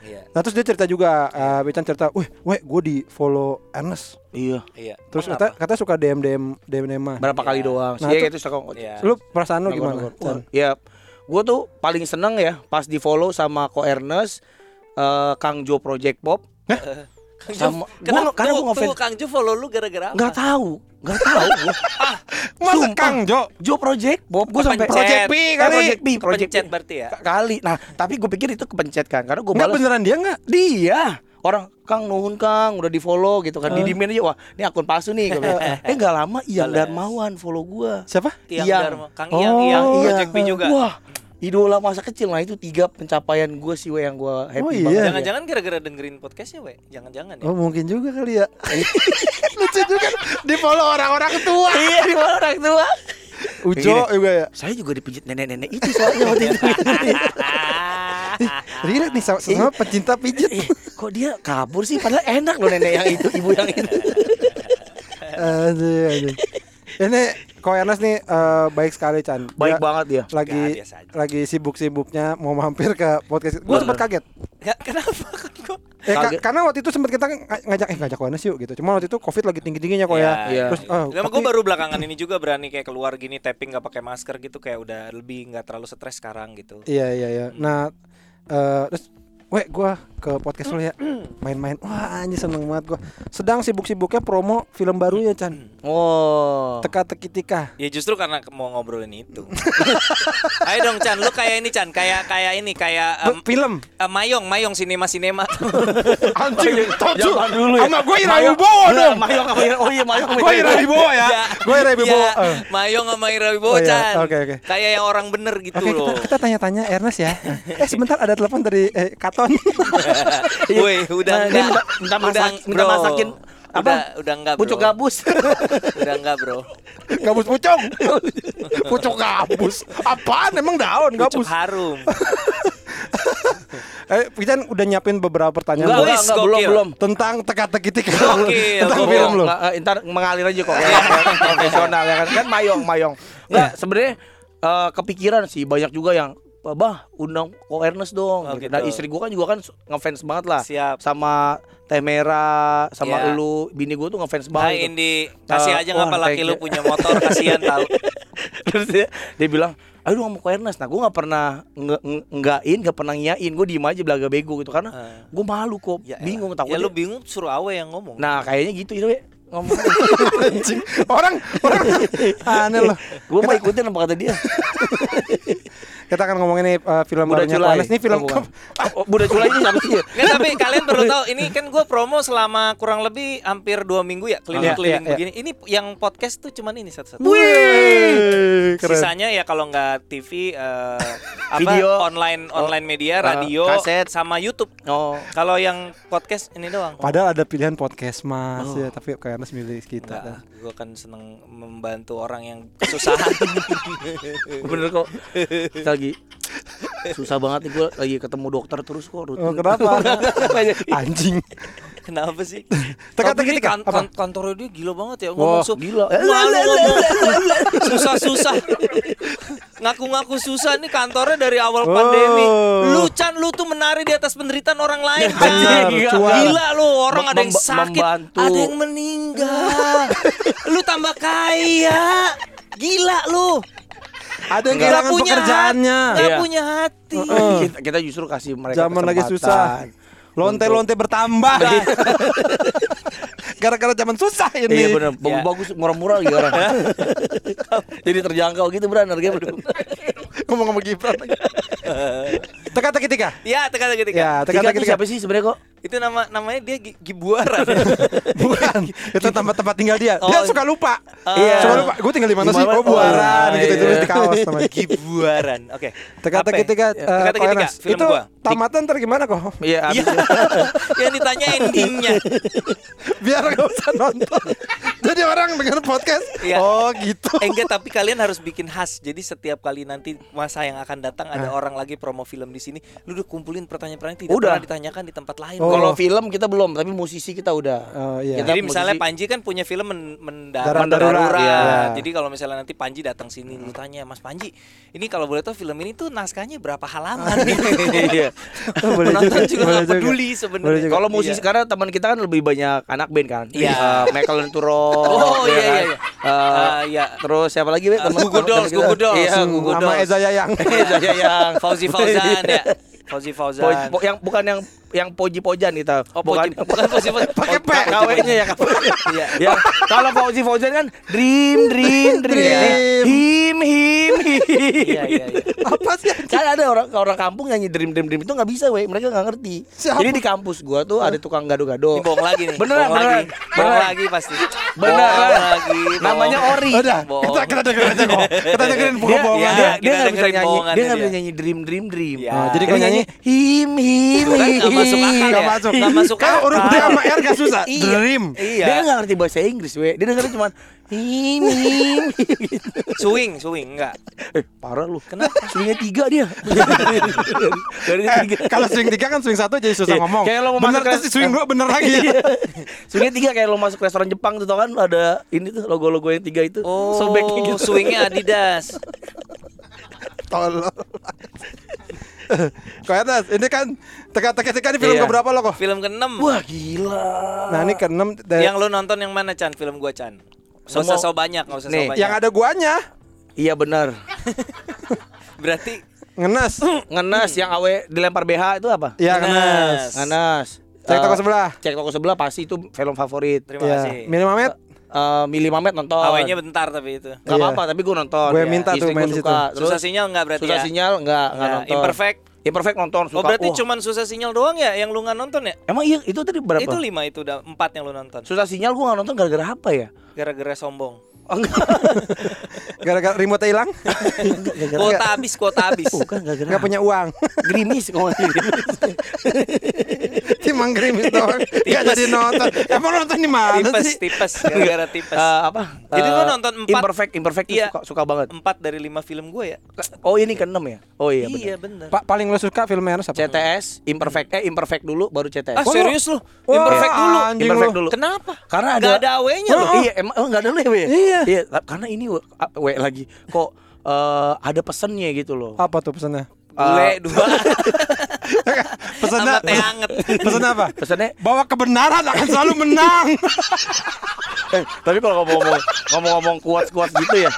Iya, Nah terus dia cerita juga, uh, Becan cerita, weh, weh, gue di follow Ernest. Iya iya. Terus kata, kata suka DM DM DM DM. Berapa kali Iya. doang Nah, Iya tuh- itu suka Iya. Lu perasaan lu gimana? nggak, nggak. Chan? Ya, gue tuh paling seneng ya pas di follow sama Ko Ernest, eh, Kang Jo Project Pop. Kang Jo, Sama- kenapa gua- karena tuh, gua ngefans. Kang Jo follow lu gara-gara apa? Nggak tahu. Gak tahu gua. Masa Sumpah. Kang Jo? Jo Project Bob gue sampai. Project P Eh, kali. Project P, Project P. berarti ya? Kali. Nah, tapi gue pikir itu kepencet kan karena gue Enggak balas beneran dia enggak? dia orang Kang nuhun Kang udah di follow gitu kan di dimin aja wah ini akun palsu nih eh nggak lama Ian. Darmawan follow gua Siapa? Iyang. Dharma. Kang Iyang, Oh. Project P juga. wah idola masa kecil nah itu tiga pencapaian gue sih we yang gue happy Oh, iya. banget Jangan-jangan gara-gara dengerin podcastnya, we? Jangan-jangan ya? Oh mungkin juga kali ya. Lucu juga di follow orang-orang tua. iya di mana orang tua Ujo Begini. juga ya. saya juga dipijit nenek-nenek itu soalnya waktu itu Relate nih sama, sama pecinta pijit. Eh, kok dia kabur sih padahal enak loh nenek yang itu ibu yang itu Aduh, aduh. Ini Ko Ernest nih eh, baik sekali Chan. baik Dia banget dia Lagi aja. lagi sibuk-sibuknya mau mampir ke podcast. Gue sempat kaget. Ya, kenapa kan kok? Eh, ka- karena waktu itu sempat kita ng- ngajak eh ngajak Ernest yuk gitu. Cuma waktu itu Covid lagi tinggi-tingginya kok ya. Iya. Terus oh, Lama tapi- gue baru belakangan ini juga berani kayak keluar gini tapping nggak pakai masker gitu kayak udah lebih nggak terlalu stres sekarang gitu. Iya iya iya. Nah, eh terus Weh, gua ke podcast lu ya. Main-main. Wah, anjir seneng banget gua. Sedang sibuk-sibuknya promo film barunya, Chan. oh Teka-teki tika. Ya justru karena mau ngobrolin itu. Ayo dong Chan, lu kayak ini Chan, kayak kayak ini kayak em, film. eh, Mayong, Mayong sinema sinema. Anjing. Zaman dulu ya. Sama gua Ira Mayong- Wibowo Bener, dong. Mayong sama Ira- oh iya Mayong sama Gua Ira Ira Wibowo ya. Gua Ira Wibowo. Ya, Eh. Mayong sama Ira Wibowo Oh, iya. Chan. Oke, oke. Kayak yang orang bener gitu loh. kita, kita tanya-tanya Ernest ya. eh, sebentar ada telepon dari eh, Katon. Woi, udah Nah, enggak. minta- minta masak- Udah, minta masakin apa? Udah, udah enggak, bro. Pucuk gabus. Udah enggak, Bro. gabus pucung. pucuk gabus. Apaan emang daun Pucuk gabus? harum. Eh, kita udah nyiapin beberapa pertanyaan Enggak, Wis, enggak, belum, belum. tentang teka-teki tika. Tentang gokil. film eh, ntar mengalir aja kok ya, profesional ya kan kan mayong mayong nggak sebenarnya eh, kepikiran sih banyak juga yang bah undang ko Ernest dong Oh, gitu. gitu. Nah istri gua kan juga kan ngefans banget lah Siap. sama Teh Merah sama Iya. elu bini gua tuh ngefans banget gitu. Indi, kasih Eh, aja ngapa laki thank lu punya motor kasihan tahu. terus dia, dia bilang ayo dong mau ko Ernest nah gua nggak pernah nggain nggak pernah ngiyain gua diem aja belaga bego gitu karena Eh. gua malu kok Ya, bingung Ya takutnya lu bingung suruh awe yang ngomong. nah kayaknya gitu itu we ngomong Anjing. Orang orang aneh loh. gua mau ikutin apa kata dia Kita akan ngomongin nih uh, film Budak barunya. Ini film Oh, bukan. Oh, Budak Culai ini siapa sih? Nggak, tapi kalian perlu tahu ini kan gue promo selama kurang lebih hampir dua minggu ya keliling-keliling Iya, iya, begini. Ini yang podcast tuh cuman ini satu-satu. Wih, keren. Sisanya ya kalau nggak TV, eh, apa Video. online online media, eh, radio, kaset. sama YouTube. Oh, Kalau yang podcast ini doang. Padahal ada pilihan podcast mas Oh. ya, tapi kayak Ernest milih kita. gue kan seneng membantu orang yang kesusahan. bener kok. Kita lagi susah banget nih gue lagi ketemu dokter terus kok rutin. Oh, kenapa? Anjing. Kenapa sih? Ini tika, kan, kan- kantornya dia gila banget ya ngomong su- gila. Susah-susah. Ngaku-ngaku susah nih kantornya dari awal Oh. pandemi. Lu Chan lu tuh menari di atas penderitaan orang lain. Benar, gila. Gila lu, orang Mem- ada yang sakit, membantu. ada yang meninggal. lu tambah kaya. Gila lu. Ada yang kehilangan punya pekerjaannya. nggak Iya. punya hati. Kita, kita justru kasih mereka Zaman lagi kesempatan susah. Lonte-lonte bertambah. Gara-gara zaman susah ini. Iya benar, Ya. bagus murah-murah lagi orang. Jadi terjangkau gitu beran harganya bener. Ngomong sama Gibran. Teka-teki tika. Ya, teka-teki tika. Ya, Tiga teka-teki tika. siapa sih sebenarnya kok? Itu nama namanya dia Gi- Gibuaran. Bukan. Itu tempat tempat tinggal dia. Dia Oh. suka lupa. Iya. Suka lupa. Gue tinggal di mana sih? Oh, buaran Oh, gitu iya. tulis di kaos namanya. Gibuaran. Oke. Teka-teki Apa? tika. Ya, eh, Teka-teki Ko tika, Ernest. film Itu gua. tamatan ntar gimana kok? Iya, Iya. abis- Yang ditanya endingnya. Biar gak usah nonton. Jadi orang dengar podcast. Iya. Oh gitu. Eh, enggak, tapi kalian harus bikin khas. Jadi setiap kali nanti masa yang akan datang ada orang lagi promo film di sini, lu udah kumpulin pertanyaan-pertanyaan tidak Udah. pernah ditanyakan di tempat lain. Oh. Kalau film kita belum, tapi musisi kita udah. Oh, iya. Kita Jadi misalnya musisi- Panji kan punya film men mendarurat. darurat, iya. Jadi kalau misalnya nanti Panji datang sini lu tanya, "Mas Panji, ini kalau boleh tahu film ini tuh naskahnya berapa halaman?" Iya. Boleh Penonton juga, juga juga. peduli Boleh sebenarnya. Kalau musisi Iya. karena teman kita kan lebih banyak anak band kan. Iya. Eh, Michael Turo. Oh, iya, iya, iya. Eh, Ah, iya. Terus siapa lagi, Gugu Dolls. Gugu Dolls. Iya, Gugu sama Dolls. Eza Yayang. Eza Yayang. Fauzi Fauzan ya. Fauzi Fauzan. po- yang bukan yang yang poji pojan kita. Oh, Poji- bukan Fauzi Fauzan. Pakai P Poji- KW-nya ya. Iya. Ya, kalau Fauzi Fauzan kan dream dream dream. Him him him. Iya, iya, iya. Apa sih? Kan ada orang orang kampung nyanyi dream dream dream itu nggak bisa, weh. Mereka nggak ngerti. Siapa? Jadi di kampus gua tuh ada tukang gado-gado. Bohong lagi nih. Beneran, bohong beneran. lagi. Bohong lagi pasti. Bohong lagi. Namanya Ori. Udah, kita kita dengerin aja kok. Kita dengerin Iya, dia, aja. dia kita nggak bisa dengerin nyanyi, dia nggak bisa nyanyi dream dream dream. Oh, jadi Dia kalau nyanyi him him him. Masuk akal Nggak ya? masuk. Nggak masuk Kalau huruf D akal. sama R gak susah. Iya. Dream. Iya. Dia nggak ngerti bahasa Inggris, we. Dia dengerin cuma him him. gitu. Swing, swing enggak. Eh, parah lu. Kenapa? Swingnya tiga dia. Dari Eh, tiga. kalau swing tiga kan swing satu jadi susah Iya. ngomong. Kayak lo mau bener masuk ke- swing dua bener lagi. Iya. Swingnya tiga kayak lo masuk restoran Jepang tuh tau kan ada ini tuh logo-logo yang tiga itu. Oh, Sobeknya gitu. swingnya Adidas. Tolol. Kok Ernest, ini kan teka-teki teka ini film Iya. keberapa lo kok? Film ke-6. Wah gila. Nah ini keenam dari Yang lu nonton yang mana Chan? Film gua Chan. Gak usah Semua- so banyak, gak usah Nih, so banyak. yang ada guanya Iya benar. Berarti ngenes. Ngenes yang awe dilempar BH itu apa? Iya Ngenes. ngenes. Cek toko Eh, sebelah. Cek toko sebelah pasti itu film favorit. terima Iya. kasih. Mini Mamet. Eh, Mili Mamet nonton. Awalnya bentar tapi itu. Gak Iya. apa-apa tapi gue nonton. Gue Iya. minta tuh Istri main gua situ. suka. Terus Susah sinyal enggak berarti susah ya? sinyal enggak enggak Ya, nonton. Imperfect. Imperfect nonton suka. Oh berarti Wah, cuman susah sinyal doang ya yang lu nggak nonton ya? Emang iya itu tadi berapa? Itu lima itu udah empat yang lu nonton. Susah sinyal gue gak nonton gara-gara apa ya? Gara-gara sombong. Oh, enggak. Gara-gara remote hilang. Kuota habis, kuota habis. Bukan gara-gara Gak punya uang. Grimis nggak gerimis. Timang gerimis doang. Gak jadi nonton. Emang nonton di mana tipes, sih? tipes, gara-gara tipes. Eh, apa? Jadi Eh, lu nonton empat- Imperfect, Imperfect tuh Iya. suka, suka banget. Empat dari lima film gue ya. Oh ini keenam ya? Oh iya, iya benar. bener. Pak paling lo suka film Ernest apa? CTS, Imperfect, eh Imperfect dulu, baru CTS. Ah serius lu? Imperfect dulu. Imperfect lu. dulu. Kenapa? Karena ada Nggak ada awenya Oh, loh. Iya, emang oh, enggak ada lu ya, We? Iya. Iya, karena ini we, we lagi kok eh, ada pesennya gitu loh. Apa tuh pesannya? Bule dua Pesannya teh anget. Pesannya apa? Pesannya Bahwa kebenaran akan selalu menang. eh, tapi kalau ngomong-ngomong ngomong-ngomong kuat-kuat gitu ya.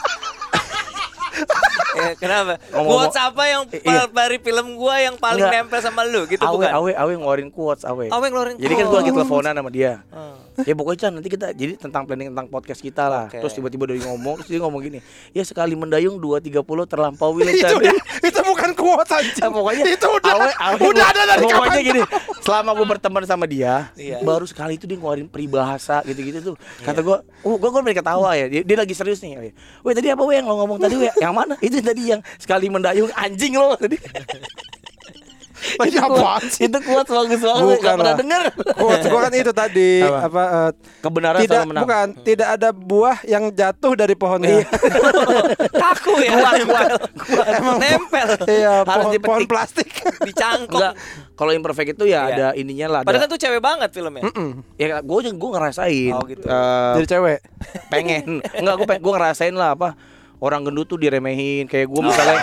Eh, kenapa? Ngomong-ngomong- Quotes apa yang iya. dari film gua yang paling Enggak. nempel sama lu gitu awe, bukan? awe, awe ngeluarin quotes, awe. Awe ngeluarin Jadi kan gue lagi teleponan sama dia. Hmm. Ya pokoknya Chan nanti kita jadi tentang planning tentang podcast kita lah. Oke. Terus tiba-tiba dari ngomong, terus dia ngomong gini, ya sekali mendayung 2.30 terlampaui lah itu udah, itu bukan quote anjing. Eh, pokoknya itu udah awe, awe, udah ada dari pokoknya gini selama gue berteman sama dia Iya. baru sekali itu dia ngeluarin peribahasa gitu-gitu tuh. Kata gue oh gue gue mereka ketawa ya. Dia, dia lagi serius nih. Weh tadi apa weh yang lo ngomong tadi weh? Yang mana? Itu tadi yang sekali mendayung anjing lo tadi Lagi apaan sih? itu kuat bagus banget Bukan gak pernah denger Quotes gua kan itu tadi Apa? apa, eh, kebenaran tidak selalu menang bukan tidak ada buah yang jatuh dari pohonnya. Kaku ya. kuat kuat Emang nempel. Iya, Harus pohon, dipetik. pohon plastik. Dicangkok. enggak kalau imperfect itu ya Iya. ada ininya lah Padahal ada, kan tuh cewek banget filmnya. ya gue gue ngerasain Oh, gitu. Eh, Jadi cewek. pengen enggak gue gue ngerasain lah apa orang gendut tuh diremehin kayak gue misalnya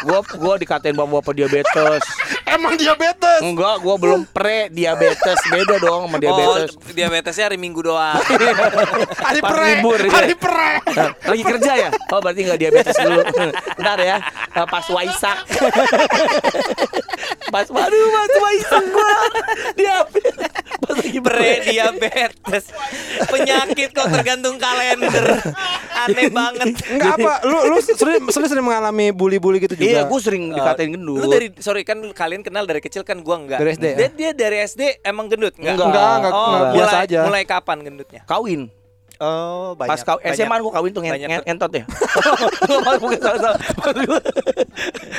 gue gue dikatain bapak-bapak diabetes Emang diabetes. enggak gue belum pre diabetes beda dong sama diabetes Oh, diabetesnya hari Minggu doang. Hari Pas pre. libur, iya. Hari pre. lagi kerja ya oh berarti nggak diabetes dulu ntar ya eh, pas waisak pas waduh pas waisak gue diabetes pas lagi Pre-diabetes. Penyakit kok tergantung kalender. Aneh banget. Enggak apa, lu lu sering sering, sering mengalami bully-bully gitu juga. iya gue sering dikatain gendut Lu dari sorry kan kalian kenal dari kecil kan gua enggak. Dari SD, Dia, ya? dia dari SD emang gendut enggak? Enggak. Enggak, enggak, Oh, enggak, mulai, biasa aja. mulai kapan gendutnya? kawin Oh, Pas kau SMA gue kawin tuh banyak ngen- entot ya. Bukan salah salah. Maksud gua,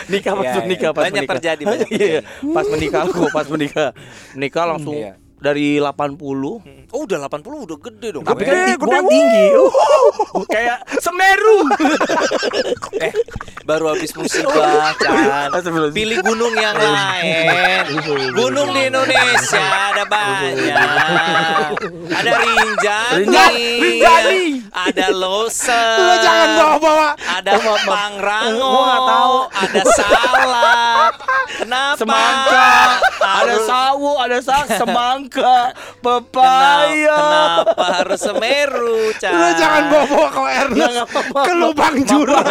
nikah Iya, maksud iya. nikah pas Banyak menikah. terjadi, banyak Iya, iya. Pas menikah aku pas menikah. Menikah langsung Iya. Dari 80 Oh, udah 80 udah gede dong. tapi kan Gede, gua gede, tinggi. Kayak Semeru. eh, baru habis musibah. Astagfirullah. Pilih gunung yang lain. Gunung di Indonesia ada banyak. Ada Rinjani. Rinjani. Ada Lawson. Lu jangan bawa-bawa. Ada Pangrango. Gua nggak tahu. Ada Salak. Kenapa? Semangka, ada sawu, ada sa semangka, Kenapa, pepaya. kenapa harus Semeru, Chan? Lu jangan bawa-bawa ke Ernest ke lubang jurang.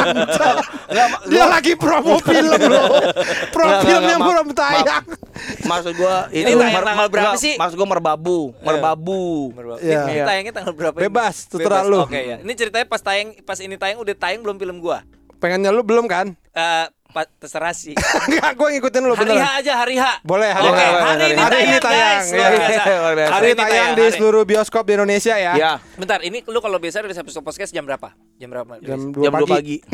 Dia lagi promo film lo. Pro yang belum tayang. Maksud gua Ini tayang tanggal berapa sih? Maksud gua merbabu, merbabu. Iya. Ini tayangnya tanggal berapa? Bebas, terserah lu. Oke ya. Ini ceritanya pas tayang pas ini tayang udah tayang belum film gua. Pengennya lu belum kan? Eh, pa- terserah sih. Enggak, gue ngikutin lu hari H aja hari H. Boleh, hari Oke, H. hari ini Hari ini tayang, guys. biasa. Hari ini tayang di hari- seluruh bioskop di Indonesia ya. Ya, Bentar, ini lu kalau biasa udah sampai podcast jam berapa? Jam berapa? Jam Jam 2 jam 2 pagi. pagi.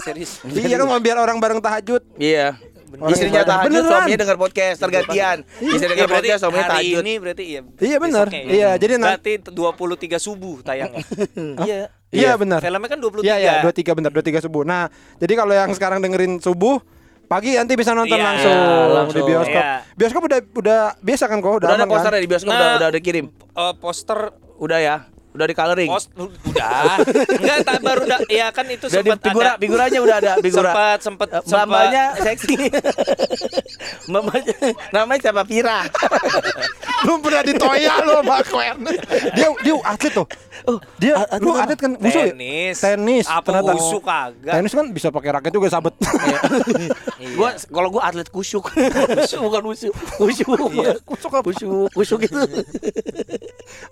serius. Iya kan mau biar orang bareng tahajud. Iya. Orang Istrinya tahajud, Beneran. suaminya dengar podcast tergantian. Istrinya Ya, dengar berarti podcast, suaminya hari tahajud. ini berarti iya. Iya, benar. ya. Iya, jadi na- berarti 23 subuh tayangnya. iya. Iya benar. Filmnya kan 23. Iya iya 23 benar 23 subuh. Nah, jadi kalau yang sekarang dengerin subuh pagi nanti bisa nonton Iya, langsung, langsung. di bioskop. Iya. Bioskop udah udah biasa kan kok, udah, Udah ada aman poster kan? di bioskop Nah, udah udah dikirim. Eh, poster Udah ya. Udah di coloring. post udah. Enggak, tak baru udah ya kan itu Udah di sempat figura, ada. figuranya udah ada figura. Sempat sempat Eh, sempat Mbak-mbaknya seksi. Mbak-mbaknya namanya siapa Pira. Lu pernah ditoya lu sama Ko Ernest. Dia dia atlet tuh. dia atlet lu atlet kan wusu ya? tenis. Tenis. Apa ternyata. wusu kagak? Tenis kan bisa pakai raket juga sabet. Iya. Gua kalau gua atlet kusyuk. Kusyuk bukan kusyuk. Kusyuk. Kusuk apa? Kusyuk, kusyuk itu.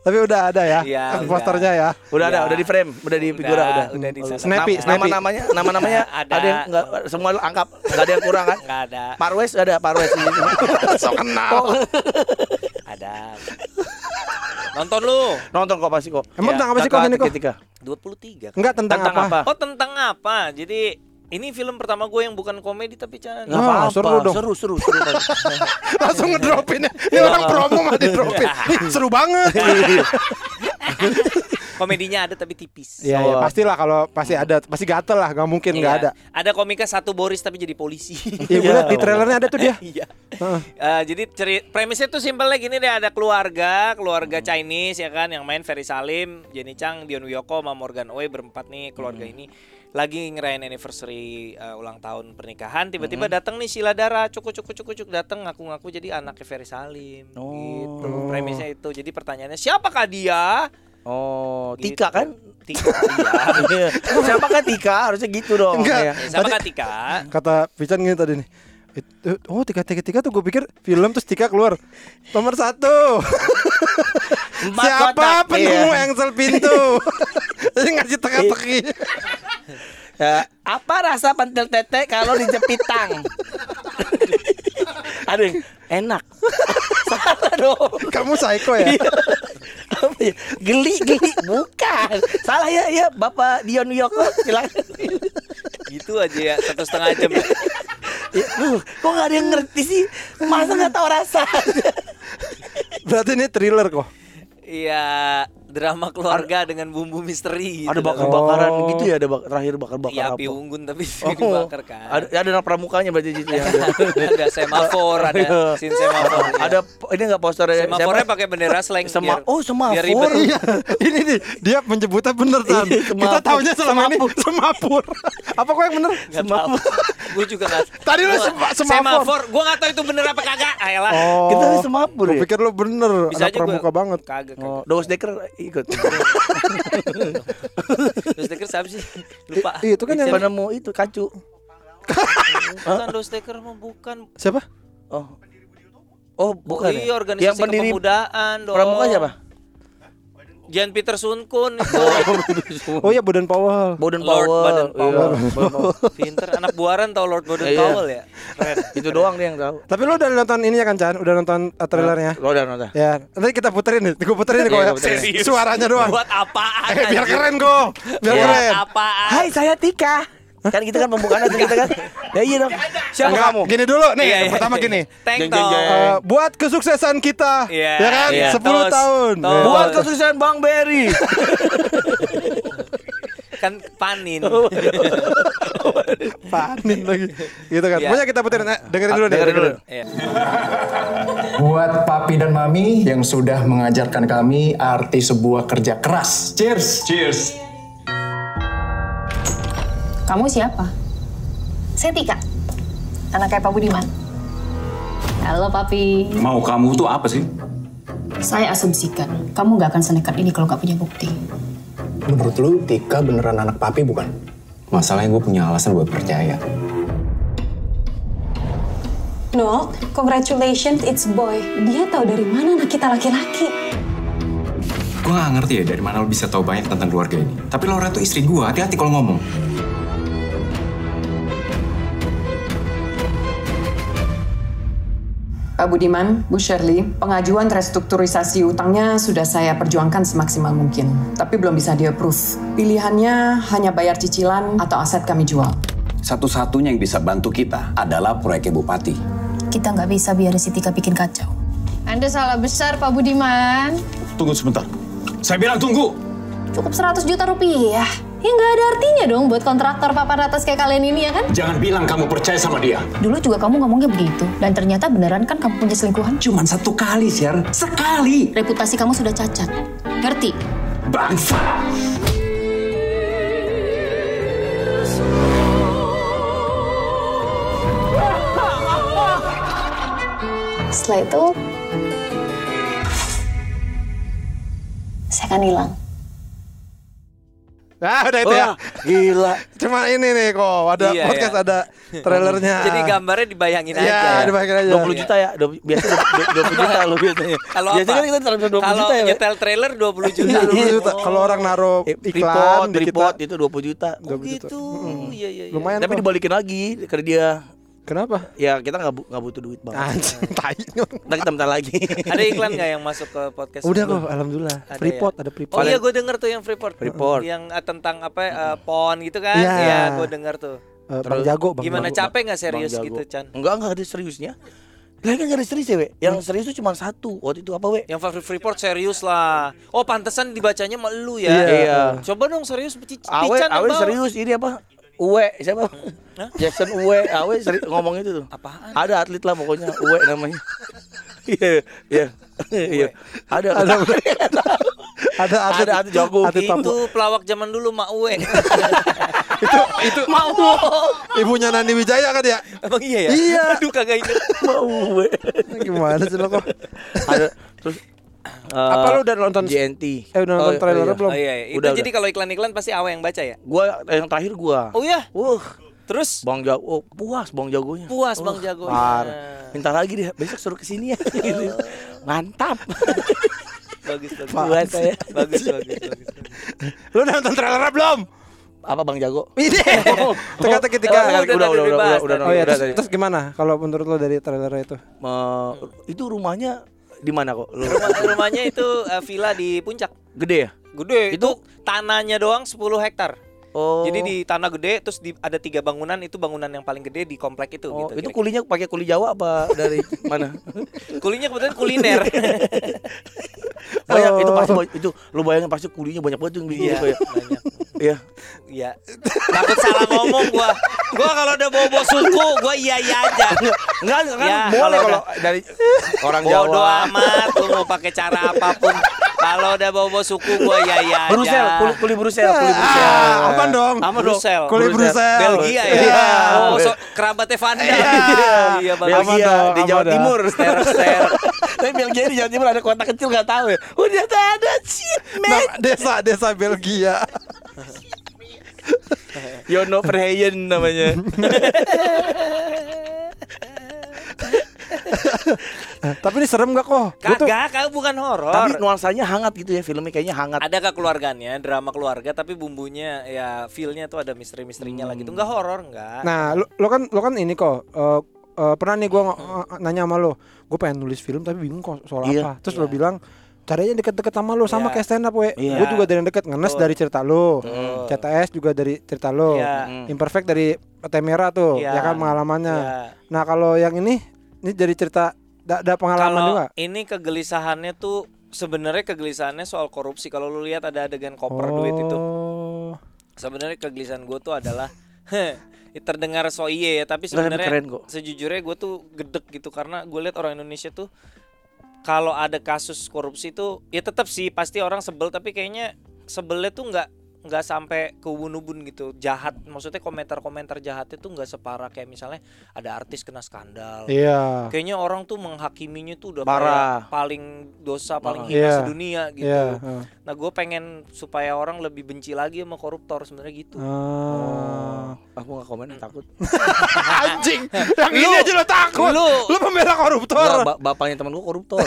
Tapi udah ada ya. Iya. Posternya ya. Udah ada, Ya. udah di frame, udah di figura udah. udah di sana. Snappy, Nama- snappy. Nama-namanya, nama-namanya Ada. ada yang enggak semua lu angkap, enggak ada yang kurang kan? Enggak ada. Parwes ada, Parwes di sini. so kenal. Ada. Nonton lu. Nonton kok pasti kok. Emang Ya, tentang apa sih kok ini kok? Ketika 23 kan? Enggak tentang, Tentang apa? apa? Oh tentang apa? Jadi ini film pertama gue yang bukan komedi tapi Chan. Nggak Wah, apa-apa, seru dong. Seru, seru, seru. Langsung ngedropin ya. Ini orang promo mah di dropin. Ih, seru banget. Komedinya ada tapi tipis. Iya, ya, pastilah kalau pasti ada, pasti gatel lah, nggak mungkin nggak Iya. ada. Ada komika satu Boris tapi jadi polisi. Iya, gue liat di trailernya ada tuh dia. Iya. Heeh. Eh, jadi ceri premisnya tuh simpelnya gini deh ada keluarga, keluarga Chinese ya kan yang main Ferry Salim, Jenny Chang, Dion Wiyoko sama Morgan Oey berempat nih keluarga ini lagi ngerayain anniversary eh, ulang tahun pernikahan tiba-tiba datang nih Sila Dara cukup cukup cukup cukup datang ngaku-ngaku jadi anaknya Ferry Salim Oh. gitu premisnya itu jadi pertanyaannya siapakah dia Oh, Gitu. Tika kan? Tika iya Siapa kan Tika? Harusnya gitu dong. Enggak. Iya. Ya, siapakah Tika Kata Pican gini tadi nih. Oh tiga tiga tiga tuh gue pikir film terus tiga keluar nomor satu siapa kotak, penemu iya. engsel pintu ngasih teka-teki Ya, apa rasa pentil tete kalau dijepit tang? Ada yang enak. Salah dong. kamu psycho ya Iya. Ya? Geli, geli. Bukan. Salah ya, ya. Bapak Dion Wiyoko. Silakan. gitu aja ya satu setengah jam ya. Duh, kok gak ada yang ngerti sih? Masa gak tahu rasa? berarti ini thriller kok Iya drama keluarga dengan bumbu misteri gitu ada bakar-bakaran Oh. gitu ya, ada bak- terakhir bakar-bakar Iya apa? api unggun tapi Oh, dibakar kan. Ada, ada anak pramukanya berarti di situ ya. ada semafor, ada sin semafor. iya. ada ini enggak poster semafornya pakai bendera slang Sema biar- oh semafor. iya ini nih dia menyebutnya bener kan Iya, kita taunya selama ini semapur apa kok yang bener Gak gue juga gak Tadi lu semafor. Semafor. Gue gak tahu itu bener apa kagak. Ayolah. oh Kita semapur Gua ya? pikir lu bener Bisa anak pramuka banget Kagak. Oh. Dos Decker ikut. Dos Decker siapa sih? Lupa. Ih, itu kan yang- penemu itu kacu. Bukan Decker mah bukan. siapa Oh. Oh, bukan. iya, ya? organisasi Yang pendiri kepemudaan dong. pramuka siapa? Jan Peter Sunkun itu. oh iya Boden Powell Boden Lord Powell. Baden Powell. Iya, Powell. Pinter anak buaran tau Lord Baden Iya. Powell ya. Keren. Itu doang dia yang tahu. tapi lu udah nonton ini ya kan Chan udah nonton uh, trailernya Lo udah nonton. Ya, nanti kita puterin nih. Gue puterin nih kok Iya, ya. gua? Suaranya doang. Buat apaan? Eh, biar keren kok. Biar keren. Apaan? Hai, saya Tika. Kan kita kan pembukaan aja kita kan. Ya iya dong. Siapa Enggak, kamu? Gini dulu nih. Iya, yang iya. pertama gini. Jeng, jeng, jeng. Eh, buat kesuksesan kita, Iya, ya kan? iya. 10 Tos, tahun. tos. Buat kesuksesan Bang Berry. kan panin. Panin lagi. Gitu kan. Iya. Pokoknya kita puterin. Eh, dengerin dulu nih. Dengerin dulu. Iya. Buat papi dan mami yang sudah mengajarkan kami arti sebuah kerja keras. Cheers. Cheers. Kamu siapa? Saya Tika, anaknya Pak Budiman. Halo papi. Mau kamu tuh apa sih? Saya asumsikan kamu nggak akan senekat ini kalau nggak punya bukti. Menurut lu Tika beneran anak papi bukan? Masalahnya gue punya alasan buat percaya. No, congratulations, it's boy. Dia tahu dari mana anak kita laki-laki. Gue gak ngerti ya dari mana lo bisa tahu banyak tentang keluarga ini. Tapi Laura tuh istri gue, hati-hati kalau ngomong. Pak Budiman, Bu Shirley, pengajuan restrukturisasi utangnya sudah saya perjuangkan semaksimal mungkin, tapi belum bisa di-approve. Pilihannya hanya bayar cicilan atau aset kami jual. Satu-satunya yang bisa bantu kita adalah proyek Bupati. Kita nggak bisa biarin si Tika bikin kacau. Anda salah besar Pak Budiman. Tunggu sebentar. Saya bilang tunggu. Cukup 100 juta rupiah. Ya nggak ada artinya dong buat kontraktor papan atas kayak kalian ini ya kan? Jangan bilang kamu percaya sama dia. Dulu juga kamu ngomongnya begitu. Dan ternyata beneran kan kamu punya selingkuhan. Cuman satu kali, Sher. Sekali. Reputasi kamu sudah cacat. Ngerti? Bangsa. Setelah itu, saya akan hilang. Nah, udah itu ya. Wah, gila. Cuma ini nih kok, ada Iya, podcast iya. ada trailernya. Jadi gambarnya dibayangin aja. Iya, dibayangin aja. 20 juta ya, Dua- biasa 20 juta lo biasanya. Kalau biasanya kan kita terlalu 20 Kalau juta ya. Wek. nyetel trailer 20 juta. 20 juta. Kalau orang naruh Eh, iklan report, di report kita. itu 20 juta. Oh gitu. Iya iya iya. Lumayan Tapi kok. dibalikin lagi ke dia. Kenapa? Ya kita nggak bu- nggak butuh duit bang. Anjing, tai. Ntar kita bentar lagi. Ada iklan nggak yang masuk ke podcast? Udah kok, alhamdulillah. Ada Freeport, ya? ada Oh Freeport. iya gue denger tuh yang Freeport. Freeport. Yang eh, tentang apa eh, pon gitu kan? Iya. Iya, gue denger tuh. Eh, Bang Jago, Bang Gimana Jago. capek nggak serius gitu Chan? Enggak enggak ada seriusnya. Lah kan nggak ada serius ya, we. Yang serius tuh cuma satu. Waktu itu apa, we? Yang Favorit Freeport serius lah. Oh pantesan dibacanya sama lu ya. Iya. Iya. Coba dong serius Awe, Awe serius ini apa? Uwe siapa? Jackson Uwe, Awe seri- ngomong itu tuh. Apaan? Ada atlet lah pokoknya Uwe namanya. Iya, iya. Iya. Ada ada Ada atlet, Ada atlet jago. Itu pelawak zaman dulu Mak Uwe. itu itu mau ibunya Nani Wijaya kan ya Emang iya ya? Iya. Aduh kagak inget. Uwe. gimana sih lo kok Ada terus Apa lu udah nonton- GNT? eh udah nonton Oh, trailernya iya. belum Oh iya, iya. Itu Udah, jadi kalau iklan-iklan pasti Awe yang baca ya? Gua yang terakhir gua. Oh iya. Wah, Terus Bang Jago, oh, puas Bang Jagonya. puas Bang Wah, Jago. parah. Minta lagi deh, besok suruh ke sini ya. Gitu. Mantap. Bagus bagus. Puas saya. Bagus bagus bagus. lu udah nonton trailernya belum Apa Bang Jago? ini teka-teki tiga Oh, udah, udah, udah, udah udah, dibahas udah, udah, oh ya udah, terus, tadi. terus gimana kalau menurut lo dari trailernya itu itu rumahnya di mana kok? Lu- Rumah, rumahnya itu eh, villa di puncak. Gede ya? Gede. Itu, Itu- tanahnya doang 10 hektar. Oh. Jadi di tanah gede terus di, ada tiga bangunan itu bangunan yang paling gede di komplek itu Oh, gitu. itu kira-kira. kulinya pakai kuli Jawa apa dari mana? kulinya kebetulan kuliner. Banyak Oh. itu pasti ba- itu lu bayangin pasti kulinya banyak banget yang bikin Iya, gitu ya. banyak. Iya. Iya. Takut salah ngomong gua. Gua kalau udah bawa-bawa suku, gua iya iya aja. Enggak, kan Ya, boleh kalau dari orang Bodoh Jawa. amat lu mau pakai cara apa pun. Kalau udah bawa-bawa suku gua iya iya aja. Brusel, kuli, kuli Brusel, kuli Brusel. Ah, aman dong. Aman dong. Brusel. Kuli Brusel. Belgia ya. Iya. Oh, so, kerabatnya Vanda. Iya. Aman Belgia di Jawa. Timur. Tapi Belgia di Jawa Timur ada kota kecil nggak tahu ya. Udah ada shit, man. Nah, desa desa Belgia Yono Verheyen namanya. tapi ini serem gak kok tuh- Kagak, kagak bukan horor. Tapi nuansanya hangat gitu ya filmnya kayaknya hangat. ada kekeluargaannya, drama keluarga tapi bumbunya ya feel-nya tuh ada misteri-misterinya lah gitu. Enggak horor enggak. nah lo, lo kan lo kan ini kok eh, eh, pernah nih gue nanya sama lo gue pengen nulis film tapi bingung kok soal Iya. apa terus lo bilang caranya deket-deket sama lo sama Iya. kayak stand up we Iya. gue juga dari yang deket ngenes Betul. dari cerita lo Betul. CTS juga dari cerita lo Iya. imperfect dari Temera tuh Iya. ya kan pengalamannya Ya. nah kalau yang ini ini dari cerita ada ada pengalaman Kalau juga ini kegelisahannya tuh sebenarnya kegelisahannya soal korupsi. Kalau lu lihat ada adegan koper duit itu. Oh. Sebenarnya kegelisahan gue tuh adalah terdengar so iye ya, tapi sebenarnya sejujurnya gue tuh gedek gitu karena gue lihat orang Indonesia tuh kalau ada kasus korupsi itu ya tetap sih pasti orang sebel tapi kayaknya sebelnya tuh nggak nggak sampai ke ubun-ubun gitu jahat maksudnya komentar-komentar jahatnya tuh nggak separah kayak misalnya ada artis kena skandal Iya. kayaknya orang tuh menghakiminya tuh udah Parah. paling dosa paling hina Iya. sedunia gitu Iya. nah gue pengen supaya orang lebih benci lagi sama koruptor sebenarnya gitu Ah. Aku gak komen takut. Anjing, yang ini aja lo takut. Lu, lu- pembela koruptor. Nggak, ba- bapaknya temen gua koruptor.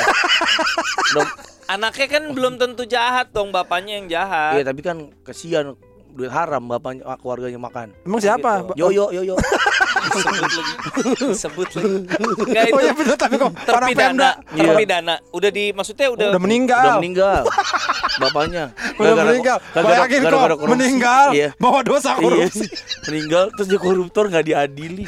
Anaknya kan belum tentu jahat dong bapaknya yang jahat Iya tapi kan kesian duit haram bapaknya ah, keluarganya makan. Emang siapa? Gitu. Yo yo yo yo. sebut lagi itu Oh iya tapi kok terpidana terpidana udah di maksudnya udah Udah meninggal. Udah meninggal. Bapaknya. Udah meninggal. gara-gara- Bayangin kok korupsi. meninggal Iya. bawa dosa Iya. korupsi. meninggal terus dia koruptor nggak diadili.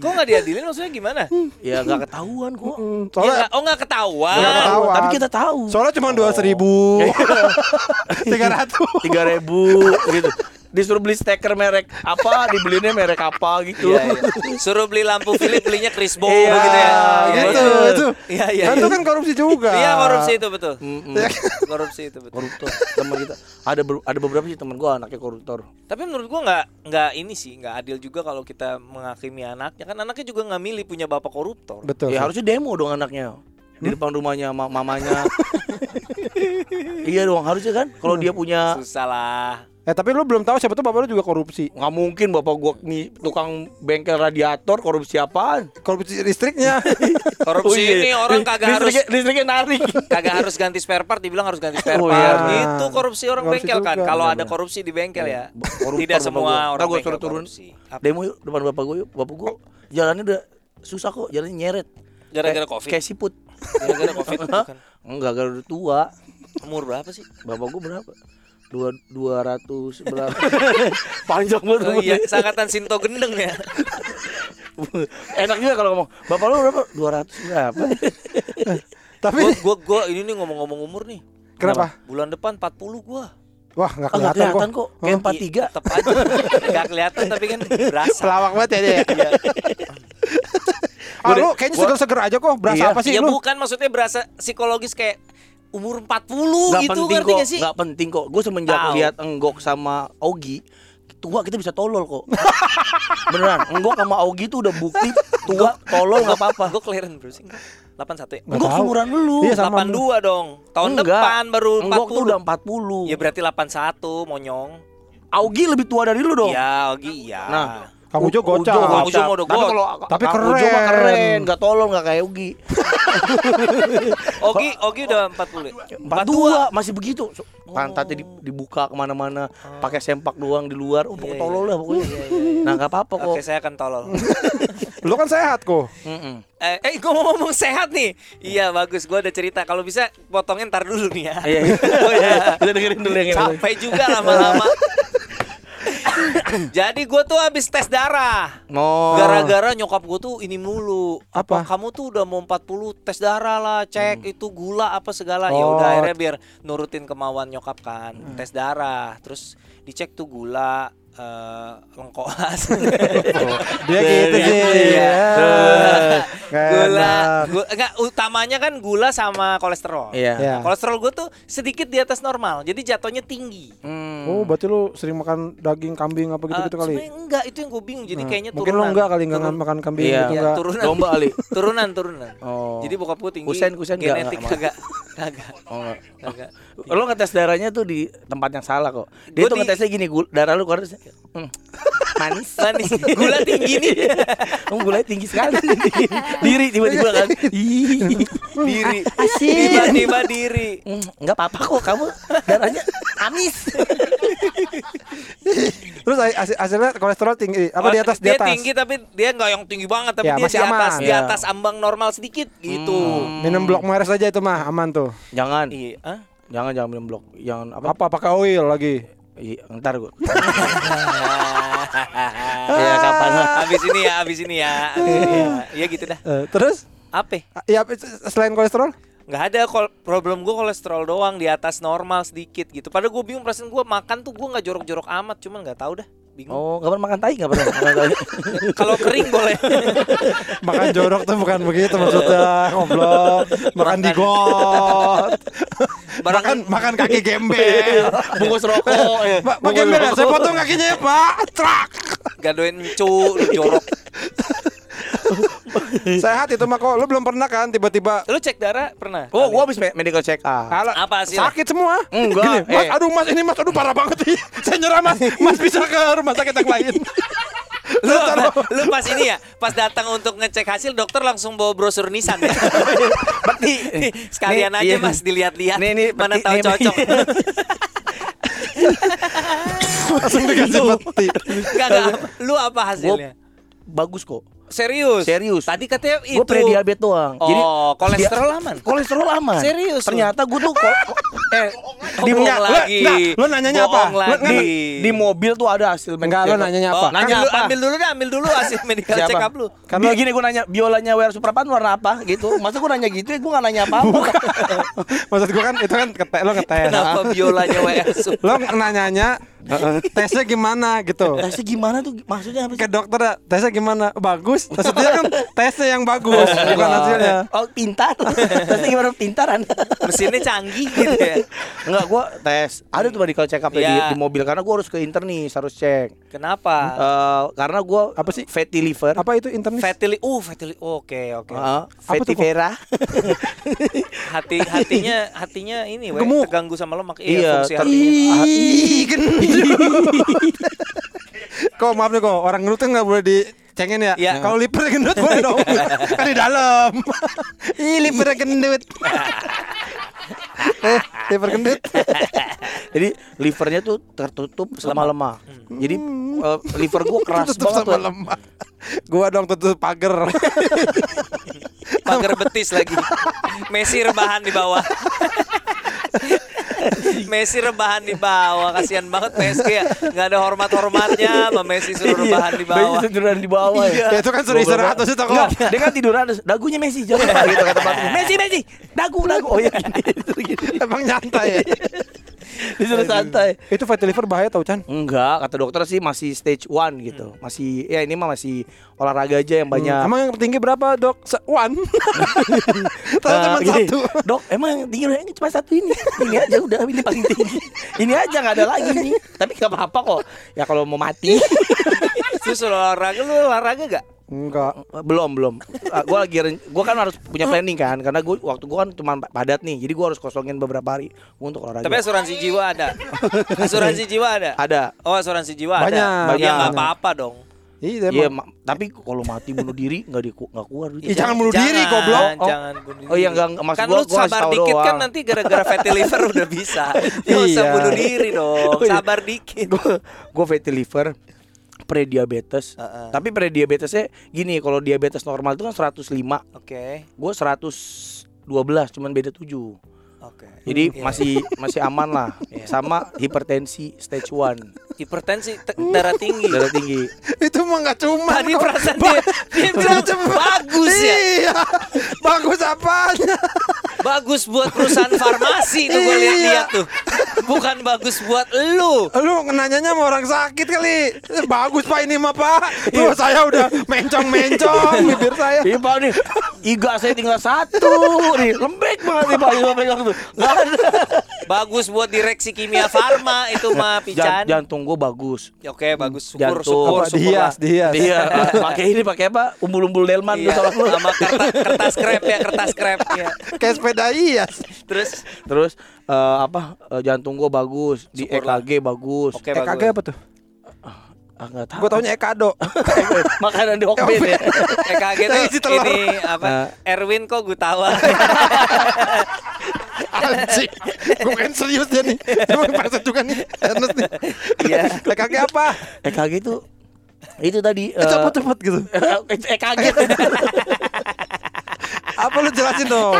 kok nggak diadilin maksudnya gimana ya nggak ketahuan kok. Ya, Soalnya nggak- oh nggak ketahuan ketahuan. Tapi kita tahu. soalnya cuma dua seribu tiga ratus. tiga ribu gitu disuruh beli steker merek apa dibelinya merek apa gitu Iya, iya. Suruh beli lampu Philip belinya Chris Bow Iya, gitu ya. gitu Iya, itu. Iya iya. Kan itu kan korupsi juga. Iya korupsi itu betul. Mm-mm. Korupsi itu betul. koruptor teman kita ada ber- ada beberapa sih teman gua anaknya koruptor Tapi menurut gua nggak nggak ini sih nggak adil juga kalau kita menghakimi anaknya kan anaknya juga nggak milih punya bapak koruptor. Betul. ya harusnya demo dong anaknya di depan rumahnya ma- mamanya iya dong harusnya kan kalau dia punya Susah lah. Eh tapi lu belum tahu siapa tuh bapak lu juga korupsi. nggak mungkin bapak gua nih tukang bengkel radiator korupsi apaan Korupsi listriknya. Korupsi ini orang kagak harus listriknya, listriknya narik kagak harus ganti spare part dibilang harus ganti spare Oh, part. iya. Itu korupsi orang Korupsi bengkel kan. juga. Kalau Benar, ada korupsi di bengkel ya. Koruptor Tidak semua gua. orang gua bengkel suruh turun korupsi. Apa? demo yuk depan bapak gua yuk bapak gua jalannya udah susah kok jalannya nyeret Gara-gara covid. kayak siput Gara-gara covid enggak gara udah tua Umur berapa sih? bapak gua berapa dua dua ratus berapa panjang banget Oh iya, umurnya. sangkatan Sinto Gendeng ya. enak juga kalau ngomong bapak lu berapa dua ratus berapa tapi gua, gua gua ini nih ngomong-ngomong umur nih. kenapa? Bulan depan 40 gua. Wah nggak nggak kelihatan, kelihatan kok. kok kayak empat tiga Tetap aja. Enggak kelihatan tapi kan berasa. Pelawak banget ya dia. Iya. Ah lu kayaknya seger-seger aja kok. Berasa Iya. apa sih Ya lu? bukan maksudnya berasa psikologis kayak umur 40 nggak gitu penting ngerti kok gak sih? nggak penting kok gue semenjak Tahu. lihat enggok sama Ogi tua kita bisa tolol kok beneran enggok sama Ogi tuh udah bukti tua tolol nggak apa-apa Gue kelahiran berapa sih? 81 ya? Enggok seumuran lu Iya, sama. 82 dong. Tahun Enggak. depan baru 40. enggok tuh udah 40 Ya berarti 81 monyong. Augi lebih tua dari lu dong Iya, Ogi iya. Nah, Kang Ujo Ujo gocap. Kang Ujo mau udah Tapi gocap. kalau Tapi Kang Ujo mah keren. keren, nggak tolol nggak kayak Ugi. Ogi Ogi udah 40 ya? 42 masih begitu. So, Pantatnya di- dibuka ke mana-mana, pakai sempak doang di luar. Oh, pokoknya Iya, tolol lah pokoknya. Nah, nggak apa-apa kok. Oke, saya akan tolol. Lu kan sehat kok. Mm-mm. eh, eh gue mau ngomong sehat nih. Iya, bagus. Gue ada cerita. Kalau bisa potongin ntar dulu nih ya. Iya, iya. Oh iya, dengerin dulu yang ini. Capek juga lama-lama. Jadi gue tuh habis tes darah. Oh. Gara-gara nyokap gue tuh ini mulu. Apa? Kamu tuh udah mau 40 tes darah lah, cek itu gula apa segala. Ya Oh. udah akhirnya biar nurutin kemauan nyokap kan. Tes darah, terus dicek tuh gula eh lengkoas. Dia gitu sih. Iya. Ya. Nggak gula, gula enggak utamanya kan gula sama kolesterol. Iya. Iya. Kolesterol gue tuh sedikit di atas normal, jadi jatuhnya tinggi. Hmm. Oh, berarti lu sering makan daging kambing apa gitu-gitu Eh, kali? enggak, itu yang gue bingung. Jadi Nah, kayaknya Mungkin turunan. lu enggak kali enggak Turun- makan kambing Iya. gitu Iya, enggak. turunan. Domba kali. turunan, turunan. Oh. Jadi bokap gue tinggi. Kusen- kusen enggak, genetik enggak, kagak. Oh, enggak. Kagak. Lo ngetes darahnya tuh di tempat yang salah kok. Dia Gua tuh di- ngetesnya gini, darah lu keluar hmm, manis. Manis. Gula tinggi nih. Kamu gulanya tinggi sekali. Diri tiba-tiba kan. Ih, diri. Tiba-tiba diri. Hmm, Enggak apa-apa kok kamu darahnya amis. Terus hasil- hasilnya kolesterol tinggi apa di atas di dia atas? tinggi tapi dia nggak yang tinggi banget tapi Ya, dia masih di atas aman. di Ya. atas ambang normal sedikit gitu. Minum blok meres aja itu mah aman tuh. Jangan. Iya. Jangan jangan minum blok. Jangan apa? Apa pakai oil lagi? Iya, ntar gua. Iya, kapan lah. Habis ini ya, habis ini ya. Ini ya. Iya gitu dah. Eh, terus Apa? ya selain kolesterol? nggak ada kol- problem gue kolesterol doang di atas normal sedikit gitu. Padahal gue bingung perasaan gue makan tuh gue nggak jorok-jorok amat, cuman nggak tahu dah. Bingung. Oh, nggak pernah makan tai nggak pernah. Makan tai. Kalau kering boleh. Makan jorok tuh bukan begitu maksudnya Ngoblok Makan di got Barang- Makan, makan kaki gembel Bungkus rokok. ya. Pak, gembel ya, saya potong kakinya ya pak Trak Gadoin cu, jorok. Sehat itu mah kok Lu belum pernah kan tiba-tiba Lu cek darah pernah? Oh, gua habis me- medical check up. Alah, Apa hasilnya? Sakit semua Enggak, Gini, Mas eh. aduh mas ini mas Aduh parah banget Saya nyerah mas Mas bisa ke rumah sakit yang lain lu, lu pas ini ya, pas datang untuk ngecek hasil dokter langsung bawa brosur Nissan ya. Berarti Sekalian nih, aja iya. Mas dilihat-lihat Nih, nih, mana tahu nih, cocok. Langsung dikasih peti Enggak enggak. Lu apa hasilnya? bagus kok. Serius? Serius. Tadi katanya itu. Gue prediabetes doang. Oh, kolesterol aman. Kolesterol aman. Serius? Ternyata gue tuh kok eh Di Enggak, lu- lagi. enggak, lu nanyanya apa? Bohong lagi. enggak, di mobil tuh ada hasil Enggak, lu nanyanya Oh, apa? Nanya ambil, apa? ambil dulu deh, ambil dulu hasil medical Siapa? check up lu. Karena gini gue nanya biolanya WR Suprapan warna apa gitu. Masa gue nanya gitu ya gue gak nanya apa-apa. Maksud gua kan itu kan kete, lo ngetes Kenapa biolanya WS? Lo nanyanya tesnya gimana gitu Tesnya gimana tuh? Maksudnya apa sih? ke dokter ya, tesnya gimana bagus maksudnya kan tesnya yang bagus bukan hasilnya Oh pintar. Tesnya gimana pintaran? Mesinnya canggih gitu ya. Enggak gue tes. Ada tuh medical check up di, Iya. di mobil karena gue harus ke internis harus cek. Kenapa? Eh, karena gue Apa sih? fatty liver. apa itu internis Fatty li- uh, fatty li- Oke, oke. Fatty vera. Hati hatinya hatinya ini weh, terganggu sama lemak. Iya, Iya, fungsi hatinya. Kok maaf nih kok orang gendut kan nggak boleh dicengin ya. Iya. Kalau liver gendut boleh dong. kan di dalam. Ih liver gendut. eh, liver gendut. Jadi livernya tuh tertutup sama lemak. Jadi eh, liver gue keras Tutup banget sama lemak. Gua dong tutup pagar. Pagar betis lagi. Messi rebahan di bawah. Messi rebahan di bawah, kasihan banget PSG ya. Nggak ada hormat-hormatnya, sama Messi suruh rebahan di bawah. Messi tiduran di bawah ya. ya itu kan suruh istirahat tuh sih toko. Enggak, dia kan tiduran dagunya Messi jangan lupa gitu kata. Messi Messi, dagu dagu. Oh iya gini, gitu, gini. Emang nyantai ya. Disuruh santai. itu fatty liver bahaya tau Chan. Enggak, kata dokter sih masih stage one gitu. Masih ya ini mah masih olahraga aja yang banyak. Emang yang tertinggi berapa dok? Se- One. Ternyata cuma Eh, gini, satu. Dok, emang yang tinggi ini cuma satu ini. Ini aja udah ini paling tinggi. Ini aja nggak ada lagi nih. Tapi nggak apa-apa kok. Ya kalau mau mati Terus olahraga lu olahraga gak? Enggak. belum belum. Ah, gua lagi gua kan harus punya planning kan karena gua waktu gua kan cuma padat nih. Jadi gua harus kosongin beberapa hari untuk olahraga. Tapi asuransi jiwa ada. Asuransi jiwa ada. ada. Oh asuransi jiwa Banyak, ada. banyak. Ya nggak apa-apa dong. Iya, Iya, ma- tapi kalau mati bunuh diri nggak di nggak keluar duit. Ih, jangan bunuh diri, goblok. Jangan, Oh. jangan bunuh diri. Oh iya, nggak- maksud kan gua- lu gua sabar dikit kan doang. nanti gara-gara fatty liver udah bisa. Usah Iya. bunuh diri dong. Oh iya. Sabar dikit. gue gue fatty liver prediabetes Heeh. tapi prediabetesnya gini kalau diabetes normal itu kan 105 Oke. gue 112 cuman beda 7 Oke. jadi Iya. masih masih aman lah sama hipertensi stage 1 hipertensi te- darah tinggi. darah tinggi itu mah nggak cuma. Tadi perasaan dia, dia bilang Cuma- bagus ya. Iya. Bagus apanya? Bagus buat perusahaan farmasi tuh gue lihat-lihat tuh. Bukan bagus buat lu. Lu nanyanya sama orang sakit kali. Eh, Bagus Pak ini mah Pak. Tuh saya udah mencong-mencong bibir saya. Iya pak nih, iga saya tinggal satu nih, lembek banget nih pak, Iga pegang tuh, nggak ada. Bagus buat direksi kimia farma itu mah pican. Jan- jantung gue bagus. Oke, bagus. Syukur, Jantung. syukur, syukur dias, lah. dias. Iya, pakai ini pakai apa? Umbul-umbul delman Iya, tuh sama lu. sama kertas, kertas krep ya, kertas krep ya. Kayak sepeda ias. Terus Terus eh, apa? eh, jantung gue bagus, di Syukurlah. EKG bagus. oke EKG bagus. apa tuh? Ah nggak tahu. Gue taunya Ekado. Makanan di Hokben ya. EKG isi tuh telur. ini apa? Erwin kok gue tawa. Anjing. Gue kan serius dia nih. Cuma kepaksa juga nih. Ernest nih. Iya. EKG apa? EKG itu itu tadi Eh, Cepet-cepet gitu. EKG Apa lu jelasin dong?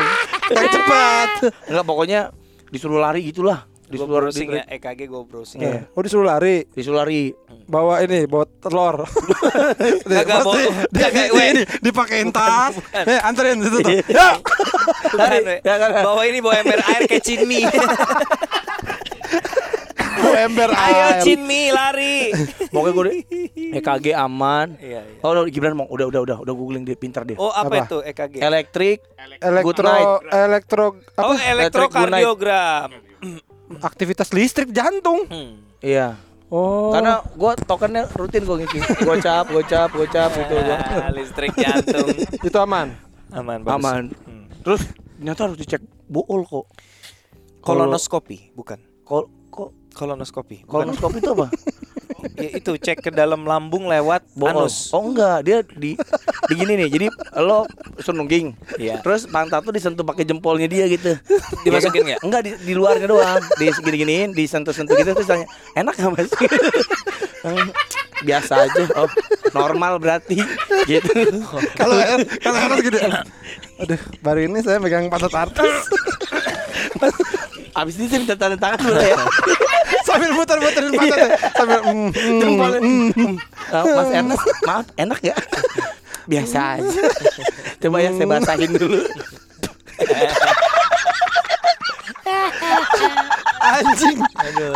Yang cepat. Enggak pokoknya disuruh lari gitulah. Gue Disuruh browsing di- ya, EKG gue browsing. Iya. Oh disuruh lari. Disuruh lari. Bawa ini, bawa telur. Kagak, Pasti bawa- dia kagak, di- weh. ini dipakein tas. Eh, anterin situ tuh. Iya. Ya. Ya. Bawa ini bawa ember air kayak cinmi. ember Ayo air. Cinmi lari. Pokoknya gue EKG aman. Iya, iya. Oh, Gibran mau udah udah udah udah googling dia pintar dia. Oh, apa, Apa? itu EKG? Elektrik, good Elektro night. elektro apa? oh, elektrokardiogram. Aktivitas listrik jantung. Hmm. Iya. Oh. Karena gue tokennya rutin gue ngisi. Gocap, gocap, gocap gitu gua. Ah, listrik jantung. itu aman. Aman, bagus. Aman. Hmm. Terus ternyata harus dicek bool kok. Kolonoskopi, bukan? Kol Kolonoskopi. Bukan. kolonoskopi itu apa? Ya, itu cek ke dalam lambung lewat Bool. anus. Oh enggak, dia di di gini nih. Jadi lo sunungging. Iya. Terus pantat tuh disentuh pakai jempolnya dia gitu. Dimasukin nggak? Enggak di, di luarnya doang. Di segini-giniin, disentuh-sentuh gitu terus tanya, "Enak enggak Mas?" Biasa aja. Oh, normal berarti. Gitu. Kalau kalau harus gede. Aduh, baru ini saya megang pantat artis. Abis ini saya minta tanda tangan dulu ya. sambil muter-muterin pantatnya. Sambil mm, mm, Jempolnya. mm. Ah, Mas Ernest, maaf, enak ya? Biasa aja. Coba ya saya basahin dulu. Anjing.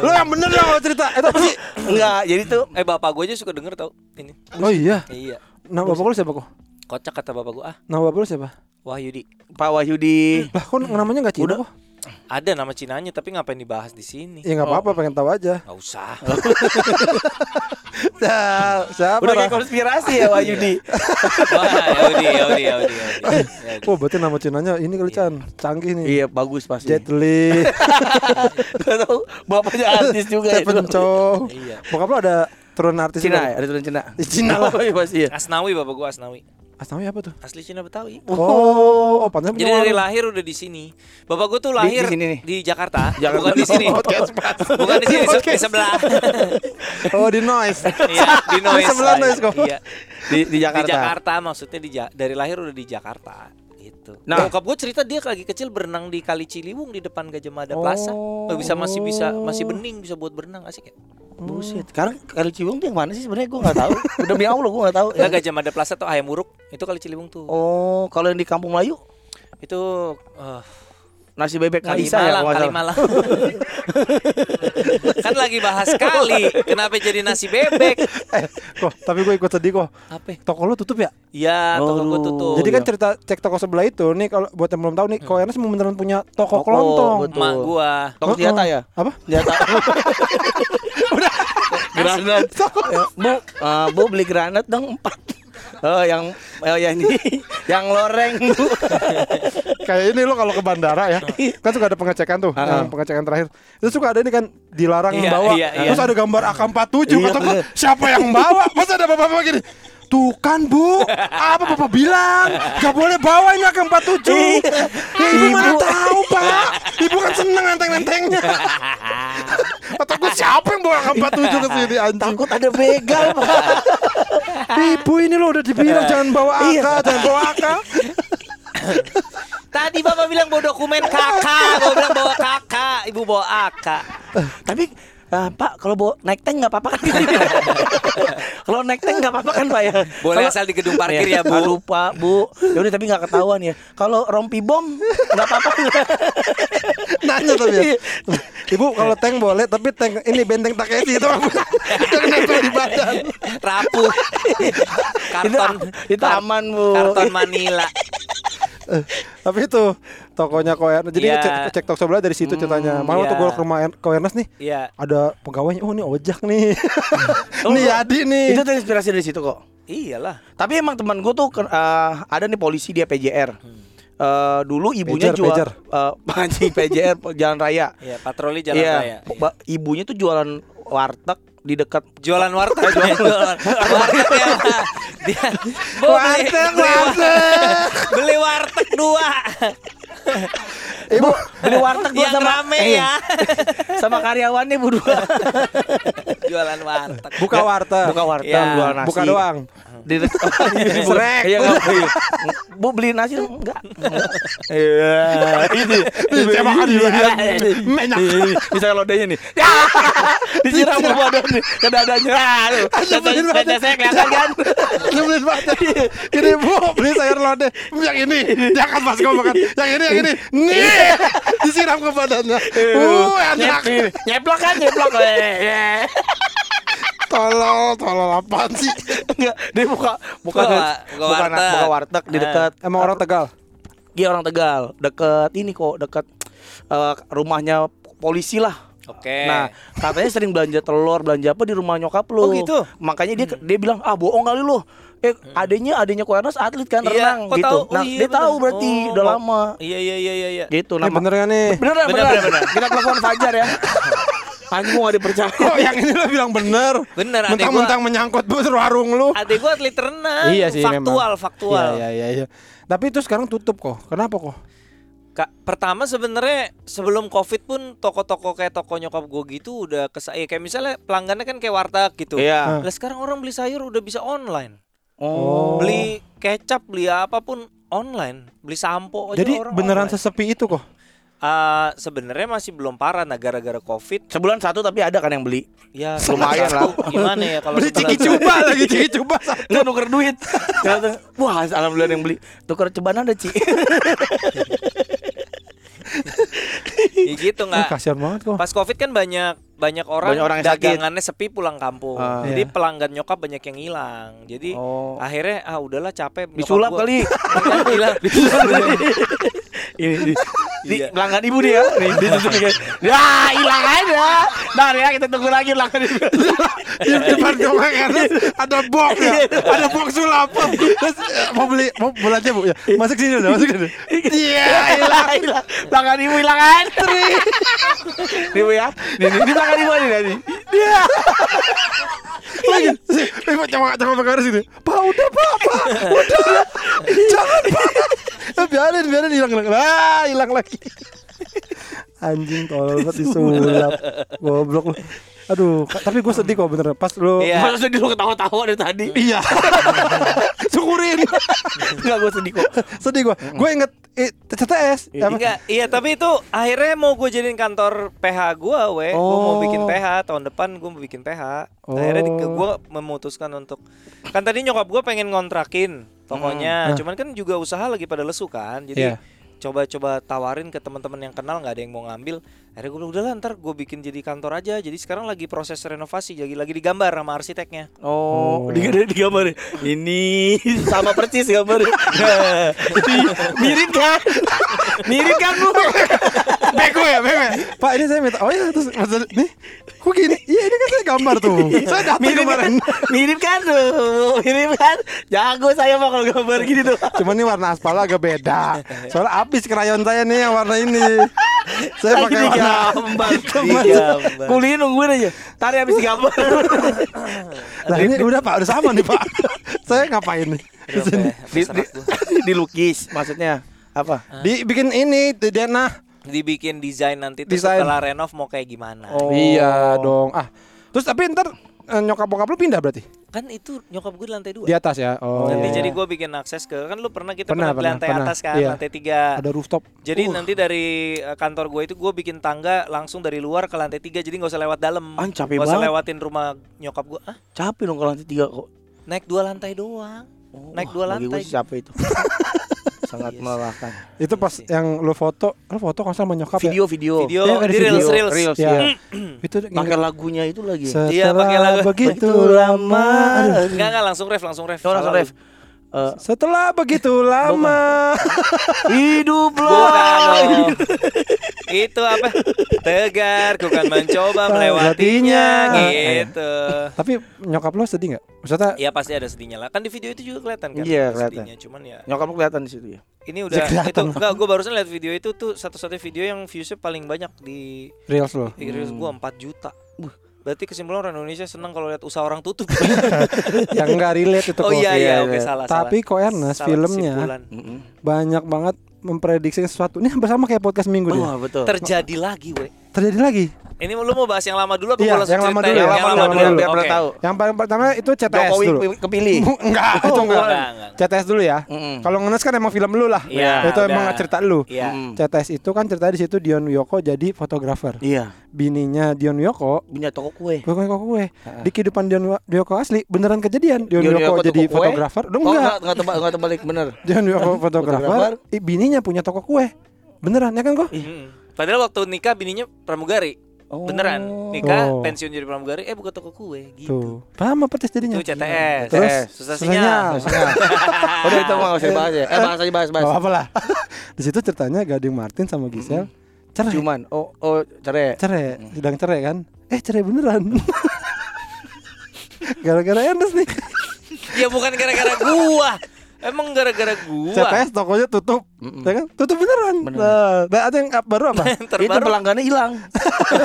Lo yang bener lah kalau cerita. Itu apa sih? Enggak, jadi tuh Eh bapak gue aja suka denger tau ini. Oh iya. Iya. Nama bapak lu siapa kok? Kocak kata bapak gue ah Nama bapak lu siapa? Wahyudi. Pak Wahyudi. Lah kok namanya enggak Cina kok? Ada nama Cinanya tapi ngapain dibahas di sini? Ya enggak apa-apa, pengen tahu aja. Gak usah. Siapa? Siapa? Udah kayak Ra? konspirasi ya Wahyudi. Wah, Yaudi, Yaudi, Yaudi, Yaudi. Oh, berarti nama Cinanya ini kali Chan. Canggih nih. Iya, bagus pasti. Jet Li, bapaknya artis juga ya. Stephen Chow. Iya. Bokap lu ada turun artis Cina ya, ada tulisan Cina. Cina lah. Oh, iya pasti ya. Asnawi bapak gue Asnawi. Asnawi apa tuh? Asli Cina Betawi. Oh, oh pantas Jadi dari lahir udah di sini. Bapak gue tuh lahir di sini nih? di Jakarta, Jakarta. bukan di sini. Podcast. Bukan di sini, di sebelah. Oh, di noise. Iya, di noise. Di sebelah noise kok. Iya. Di, di Jakarta. Di Jakarta maksudnya di Ja- dari lahir udah di Jakarta gitu. Nah. Nah, bokap gue cerita dia lagi kecil berenang di Kali Ciliwung di depan Gajah Mada Plaza. Oh. Bisa masih bisa masih bening bisa buat berenang asik ya. Buset. Sekarang kali Ciliwung tuh yang mana sih sebenarnya gue nggak tahu. Udah demi Allah gue nggak tahu. Enggak Gajah Mada Plaza tuh ayam uruk itu Kali Ciliwung tuh. Oh, kalau yang di Kampung Melayu Itu eh, nasi bebek Kali Kalisa ya Malang, kalau nggak Kali salah. Malang. kan lagi bahas kali. Kenapa jadi nasi bebek? Eh, kok, tapi gue ikut sedih kok. Apa? Toko lu tutup ya? Iya, toko gue Aduh. tutup. Jadi kan iya. cerita cek toko sebelah itu nih kalau buat yang belum tahu nih, Ko Ernest mau beneran punya toko, Toko, kelontong. betul. Mak gua. Toko senjata ya? Apa? Senjata. granat. Ya, Bu, eh, Bu beli granat dong empat. Oh, yang oh, yang ini, yang loreng. Kayak ini lo kalau ke bandara ya, kan suka ada pengecekan tuh, Ah. yang pengecekan terakhir. Itu suka ada ini kan dilarang Iya, bawa. iya, iya. Terus ada gambar AK47 Iya, kata gua, bener. siapa yang bawa? Masa ada bapak-bapak gini? Tuh kan bu, apa bapak bilang? Gak boleh bawa ini AK47 Ya ibu mana Ibu. tahu pak Ibu kan seneng enteng-entengnya Kata gue siapa yang bawa AK47 ke sini anjing Takut ada begal, Pak. Ibu ini lo udah dibilang jangan bawa AK, jangan bawa AK Tadi bapak bilang bawa dokumen kakak, bapak bilang bawa kakak, ibu bawa akak. Tapi eh, Pak, kalau bawa naik tank nggak apa-apa kan? kalau naik tank nggak apa-apa kan Pak ya? Boleh Kalau- asal di gedung parkir ya, Bu. Aduh Pak, Bu. Ya udah tapi nggak ketahuan ya. Kalau rompi bom nggak apa-apa. Nanya tapi ya Ibu kalau tank boleh tapi tank ini benteng Takeshi itu? Jangan nempel di badan Rapuh. Karton itu aman, Bu. Karton Manila. Tapi itu tokonya Ko Ernest Jadi Iya. cek, cek toko sebelah dari situ ceritanya Malah waktu iya. gue ke rumah Er- Ko Ernest nih Iya. Ada pegawainya, oh ini ojek nih Oh, Nih Adi nih Itu terinspirasi dari situ kok. Iyalah. Tapi emang teman gue tuh eh, ada nih polisi dia PJR. Eh, dulu ibunya Pager, jual pager. eh, anjing PJR jalan raya. Iya, patroli jalan Iya, raya. ba- ibunya tuh jualan warteg di dekat Jualan warteg, jualan warteg ya. Dia Warteg, warteg. beli warteg dua. Ibu. Beli warteg gua sama rame eh, ya. sama karyawannya bu dua. Jualan warteg. buka warteg. Buka warteg Iya. jual nasi. Buka doang. Di Srek. iya nggak iya. bu. Beli nasi dong. Enggak. Iya. Ini Saya makan dulu dia. Menak. Bisa lodenya nih. Ya. Disiram ke badan nih, ke dadanya. Dada saya kelihatan kan. Nyebelin banget Ini bu beli sayur lodeh. Yang ini. Jangan mas gue makan Yang ini ini Nih Disiram ke badannya. Uh, enak. Nyeplok kan nyeplok. Eh, Tolol, tolol apaan sih? Enggak, dia buka buka Buka- buka, warteg. buka warteg di Eh. dekat Emang orang Tegal. Dia orang Tegal, dekat ini kok, dekat eh, rumahnya polisi lah. Oke. Nah, katanya sering belanja telur, belanja apa di rumah nyokap lu. Oh, gitu? Makanya dia dia bilang, "Ah, bohong kali lu." Eh, adanya adanya Koernas atlet kan Iya, renang gitu. tahu? Oh, nah, iya, dia bener. tahu berarti Oh, udah lama. Iya iya iya iya iya. Gitu nama. bener kan nih? Beneran, Bener, beneran. bener, bener. Kita telepon Fajar ya. Anjing gua gak dipercaya. Kok yang ini lo bilang bener? Bener, Mentang-mentang menyangkut bu warung lu. Adek gua atlet renang. Iya sih faktual, memang. faktual. Iya, iya, iya. Tapi itu sekarang tutup kok. Kenapa kok? Kak, pertama sebenarnya sebelum covid pun toko-toko kayak toko nyokap gue gitu udah kesa ya, kayak misalnya pelanggannya kan kayak warteg gitu. Iya. Lah sekarang orang beli sayur udah bisa online. Oh. Beli kecap, beli apa pun online. Beli sampo aja Jadi orang beneran online. sesepi itu kok. Ah, sebenarnya masih belum parah nah gara-gara covid. Sebulan satu tapi ada kan yang beli. Ya Lumayan lah. Gimana ya kalau Beli ciki coba lagi ciki coba. Lu nuker duit. Wah, alhamdulillah yang beli. Tuker cobaan ada, Ci. Ya gitu Ah, nggak. kasihan banget kok. Pas covid kan banyak banyak orang, Banyak orang yang sakit. dagangannya sepi pulang kampung. Ah. Jadi Iya. pelanggan nyokap banyak yang hilang. Jadi Oh. akhirnya ah udahlah capek. Disulap kali. Hilang. Ini di, di Iya. pelanggan ibu dia. Nih, di situ nih guys. Ya, hilang aja. Nah, ya kita tunggu lagi ibu. Di depan rumah Ernest ada box ya. Ada box sulap. Terus eh, mau beli mau belanja Bu ya. Masuk sini udah, masuk sini. Iya, hilang. hilang. Pelanggan ibu hilang antri. Nih Bu ya. Nih, nih, di pelanggan ibu ini tadi. Dia. Lagi. Eh, Pak, coba coba Pak Ernest ini. Pak, udah Pak, Pak. Udah. Jangan Pak. Biarin, biarin hilang hilang. Ah, hilang lagi. Anjing tolol banget disulap. Goblok lu. Aduh, tapi gue sedih kok bener pas lu Iya. Masa sedih lu ketawa-tawa dari tadi? Iya. Syukurin. Enggak gue sedih kok. sedih gue. Gue inget eh, CTS. Enggak, iya tapi itu akhirnya mau gue jadiin kantor PH gue, we. Gue mau bikin Oh. PH tahun depan gue mau bikin PH. Akhirnya Oh. gue memutuskan untuk kan tadi nyokap gue pengen ngontrakin tokonya, Hmm. cuman kan juga usaha lagi pada lesu kan, jadi Iya. Coba-coba tawarin ke teman-teman yang kenal nggak ada yang mau ngambil. Akhirnya gue bilang udah lah ntar gue bikin jadi kantor aja. Jadi sekarang lagi proses renovasi, lagi lagi digambar sama arsiteknya. Oh, di, di, di gambar ini sama persis gambar. Mirip kan? Mirip kan bu? Bego ya, bego ya. Pak ini saya minta. Oh ya, terus maksud nih, kok gini? Iya ini kan saya gambar tuh. saya datang Mirip kan? kemarin. Mirip kan tuh? Mirip kan? Jago saya mah kalau gambar gini tuh. Cuman ini warna aspal agak beda. Soalnya habis krayon saya nih yang warna ini. Saya pakai warna. Digambar. Kuliah nungguin aja. Tadi habis gambar. Lah ini udah Pak, udah sama nih Pak. saya ngapain nih? Di sini. di, di, dilukis maksudnya apa? Dibikin ini di Dena. Dibikin desain nanti Desain. setelah renov mau kayak gimana. Oh. Iya dong. Ah. Terus tapi ntar eh, nyokap bokap lu pindah berarti? Kan itu nyokap gue di lantai dua. Di atas ya. Oh. Nanti jadi gue bikin akses ke kan lu pernah kita Pernah, pernah, di pernah, lantai pernah. atas kan Iya. lantai tiga. ada rooftop. Jadi Uh. nanti dari eh, kantor gue itu gue bikin tangga langsung dari luar ke lantai tiga jadi nggak usah lewat dalam. Ah, capek Nggak usah banget. lewatin rumah nyokap gue. Ah, Capek dong kalau lantai tiga kok. naik dua lantai doang. Naik dua Bagi gue lantai. sih capek itu. Sangat melelahkan. Itu pas yang lu foto, lu foto kan sama nyokap ya? Video video. Video Iya, ada di video. reels reels. Reels Ya. ya. Itu Pakai lagunya itu lagi. Iya, pakai lagu. Begitu Begitu lama. Enggak enggak langsung ref langsung ref. Oh, langsung ref. Eh, Setelah begitu lama. hidup dong. itu apa? Tegar, ku kan mencoba melewatinya gitu. Tapi nyokap lo sedih nggak? Maksudnya Iya pasti ada sedihnya lah. Kan di video itu juga kelihatan kan. Iya, kelihatan. sedihnya. Cuman ya Nyokap lu kelihatan di situ ya. ini udah kelihatan. itu enggak gue barusan lihat video itu tuh satu-satunya video yang viewsnya paling banyak di reels lo. di reels gua 4 juta. Berarti kesimpulan orang Indonesia senang kalau lihat usaha orang tutup. yang nggak relate itu oh kok. iya Iya, iya iya. oke salah Tapi salah. kok Ernest Salah filmnya kesimpulan. banyak banget memprediksi sesuatu. Ini hampir sama kayak podcast minggu. Oh, betul. Terjadi lagi, we. Terjadi lagi. Ini lu mau bahas yang lama dulu apa Iya, langsung yang lama dulu, yang lama dulu, biar pernah tahu. Yang paling pertama itu CTS Jokowi dulu. pi- kepilih. enggak, itu enggak. enggak, enggak. CTS dulu ya. Mm-mm. Kalau ngenes kan emang film lu lah. Iya, itu udah. emang cerita lu. Mm. CTS itu kan cerita di situ Dion Wiyoko jadi fotografer. Iya. Bininya Dion Wiyoko Punya toko kue. Bukan kok kue. Di kehidupan Dion Wiyoko asli beneran kejadian. Dion Dion Wiyoko jadi toko fotografer. Udah Oh, enggak. enggak, enggak tebak, enggak terbalik bener. Dion Wiyoko fotografer. Bininya punya toko kue. Beneran ya kan kok? Mm. Padahal waktu nikah bininya pramugari. Oh. Beneran nikah Oh. pensiun jadi pramugari eh buka toko kue gitu. Tuh. Paham apa tes jadinya? Itu CTS. Terus susah susahnya. sinyal. Udah itu nggak usah dibahas ya. Eh bahas aja bahas bahas. Gak apa lah. Di situ ceritanya Gading Martin sama Gisel cerai. Cuman oh oh cerai. cerai, sedang cerai kan? Eh cerai beneran. Gara-gara Ernest nih. Ya bukan gara-gara gua. Emang gara-gara gua. CPS tokonya tutup, ya kan? Tutup beneran. Nah, nah, ada yang baru apa? Itu terbaru pelanggannya hilang.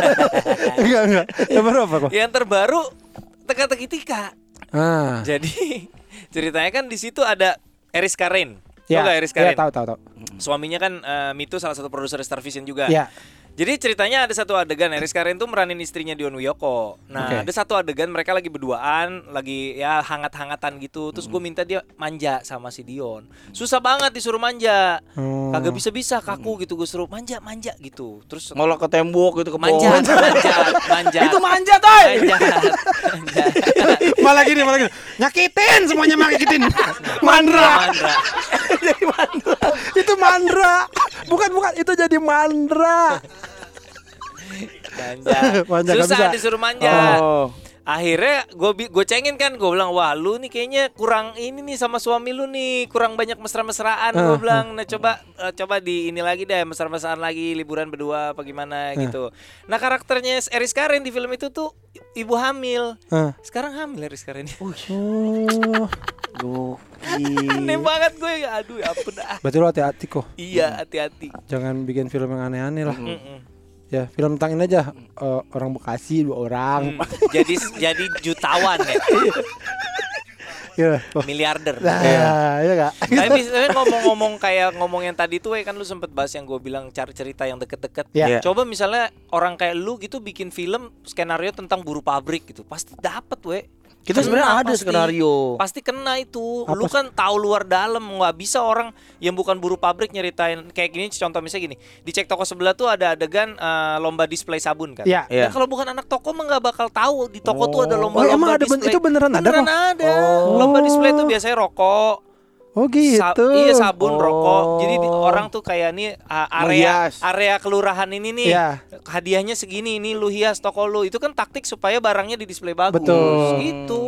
enggak enggak. Yang baru apa kok? yang terbaru teka-teki tika. Ah. Jadi ceritanya kan di situ ada Eris Karin. Ya, Tahu nggak Eris ya, Karin? tahu tahu tahu. Suaminya kan eh, Mitu salah satu produser Star Vision juga. Ya. Jadi ceritanya ada satu adegan Eris Karin tuh meranin istrinya Dion Wiyoko. Nah, Oke. ada satu adegan mereka lagi berduaan, lagi ya hangat-hangatan gitu. Terus gue minta dia manja sama si Dion. Susah banget disuruh manja. Hmm. Kagak bisa-bisa kaku gitu gue suruh manja manja gitu. Terus Ngolok ke tembok gitu ke manja, manja, manja. Itu manjat, oi. Manjat, manjat. malah gini, malah gini. Nyakitin semuanya nyakitin. Mandra. Mandra. itu mandra. Bukan bukan itu jadi mandra. Manja. Manja, Susah bisa. disuruh manja. Oh. Akhirnya gue gue cengin kan gue bilang wah lu nih kayaknya kurang ini nih sama suami lu nih kurang banyak mesra-mesraan gue bilang nah coba eh, coba di ini lagi deh mesra-mesraan lagi liburan berdua apa gimana gitu. Nah karakternya Eris Karen di film itu tuh ibu hamil. Sekarang hamil Eris Karen. Oh. Aneh banget gue ya aduh ampun ah. Berarti lo hati-hati kok. Iya hati-hati. Jangan bikin film yang aneh-aneh lah. Mm-mm. Ya, film tentang ini aja eh, orang Bekasi dua orang. Hmm, jadi jadi jutawan ya, Iya. Miliarder. Nah, iya enggak? Tapi tapi ngomong-ngomong kayak ngomong yang tadi tuh, eh, kan lu sempet bahas yang gue bilang cari cerita yang deket-deket. Iya. Iya. Coba misalnya orang kayak lu gitu bikin film skenario tentang buru pabrik gitu, pasti dapet we. Kita sebenarnya ada pasti. skenario. Pasti kena itu. Apa Lu kan tahu luar dalam, nggak bisa orang yang bukan buru pabrik nyeritain kayak gini. Contoh misalnya gini, di cek toko sebelah tuh ada adegan eh, lomba display sabun kan. Iya. Ya Iya. kalau bukan anak toko mah nggak bakal tahu di toko tuh ada Oh, lomba-lomba emang ada ben- display. itu beneran ada Beneran ada. Oh. Lomba display tuh biasanya rokok, Oh gitu. Sa- iya sabun, rokok. Jadi di- Oh. orang tuh kayak nih uh, area area kelurahan ini nih. Iya. Hadiahnya segini, ini lu hias toko lu. Itu kan taktik supaya barangnya di display bagus. Betul. Gitu.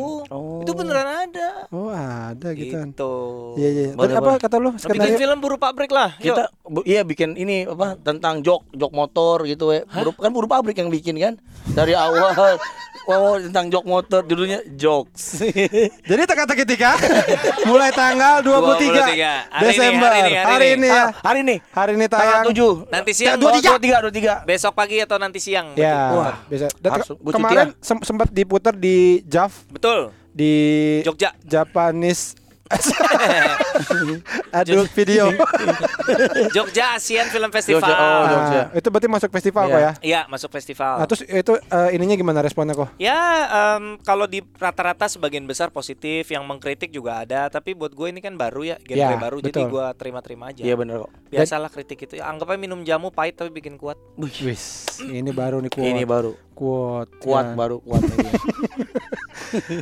Itu beneran ada. Oh ada gitu. Gitu. Iya iya. Boleh, apa boleh. kata lu Nah, bikin skenario? film buru pabrik lah. Yuk. Kita bu- iya bikin ini apa tentang jok jok motor gitu we. Buru, kan buru pabrik yang bikin kan dari awal. Oh tentang jok motor judulnya jokes. Jadi teka-teki tika mulai tanggal 23, 23. Hari ini, Desember. hari ini, hari ini. ini ya. Ah, hari ini Hari ini tanggal tayang. 7 Nanti siang. dua oh, tiga dua tiga dua tiga. Besok pagi atau nanti siang. Ya, Wah, cuti kemarin sem- sempat diputar di JAV Betul. di Jogja. Japanese adult video. Jogja Asian Film Festival. Jogja, oh, Jogja. Nah, itu berarti masuk festival Iya. kok ya. Iya, masuk festival. Nah, terus itu eh, ininya gimana responnya kok? Ya, em, kalau di rata-rata sebagian besar positif, yang mengkritik juga ada. Tapi buat gue ini kan baru ya, genre Ya, baru, jadi betul. gue terima-terima aja. Iya benar kok. Biasalah kritik itu. Anggap aja minum jamu pahit tapi bikin kuat. Wis, ini baru nih kuat. Ini baru kuat. kuat ya. baru kuat lagi.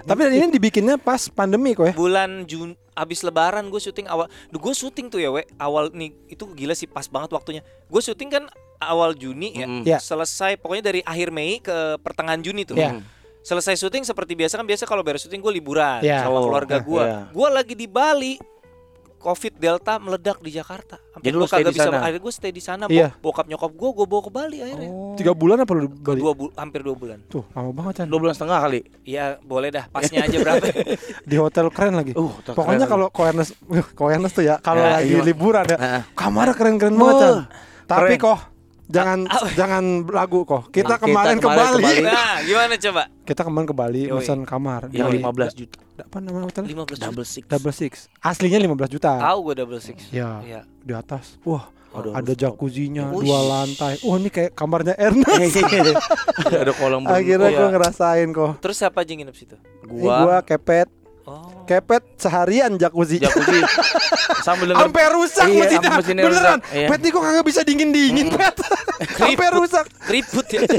Tapi ini dibikinnya pas pandemi kok ya. Bulan Jun abis Lebaran gue syuting awal. Duh, gue syuting tuh ya, we. Awal nih itu gila sih pas banget waktunya. Gue syuting kan awal Juni ya. Mm. Ya. Selesai pokoknya dari akhir Mei ke pertengahan Juni tuh. Ya. Selesai syuting seperti biasa kan biasa kalau beres syuting gue liburan Ya. sama Oh, keluarga gue. iya. Gue lagi di Bali. Covid Delta meledak di Jakarta. Sampai Jadi lu kagak di bisa. sana? Akhirnya gue stay di sana. Iya. Bo- Bokap nyokap gue, gue bawa ke Bali akhirnya. Tiga bulan apa lu di Bali? Dua bu- hampir dua bulan. Tuh, lama banget kan. Dua bulan setengah kali. Iya boleh dah. Pasnya aja berapa? Di hotel keren lagi. Uh, hotel Pokoknya keren kalau Koernes, Koernes tuh ya kalau Ya, lagi iya. liburan ya, Heeh. kamarnya keren-keren banget kan. Tapi keren. kok jangan jangan lagu kok. Kita Nah, kita kemarin ke kemarin ke Bali. Bali. nah gimana coba? Kita kemarin ke Bali pesan kamar. Yang Di- 15 juta. Apa nama hotelnya? 15 juta. Double six. Double Six. Aslinya 15 juta. Tahu gue double six. Ya, Iya. di atas. Wah, Aduh, ada jacuzzinya Ush. dua lantai. Wah, ini kayak kamarnya Ernest. ada kolam berenang. Akhirnya Iya. gue ngerasain kok. Terus siapa aja nginep situ? Ini gua kepet, Oh. kepet seharian jacuzzi. jacuzzi sambil denger Sampai rusak Iya, mesinnya. mesinnya Beneran. rusak, iya. Pet nih kok kagak bisa dingin-dingin, Pet. Sampai rusak. Keriput ya.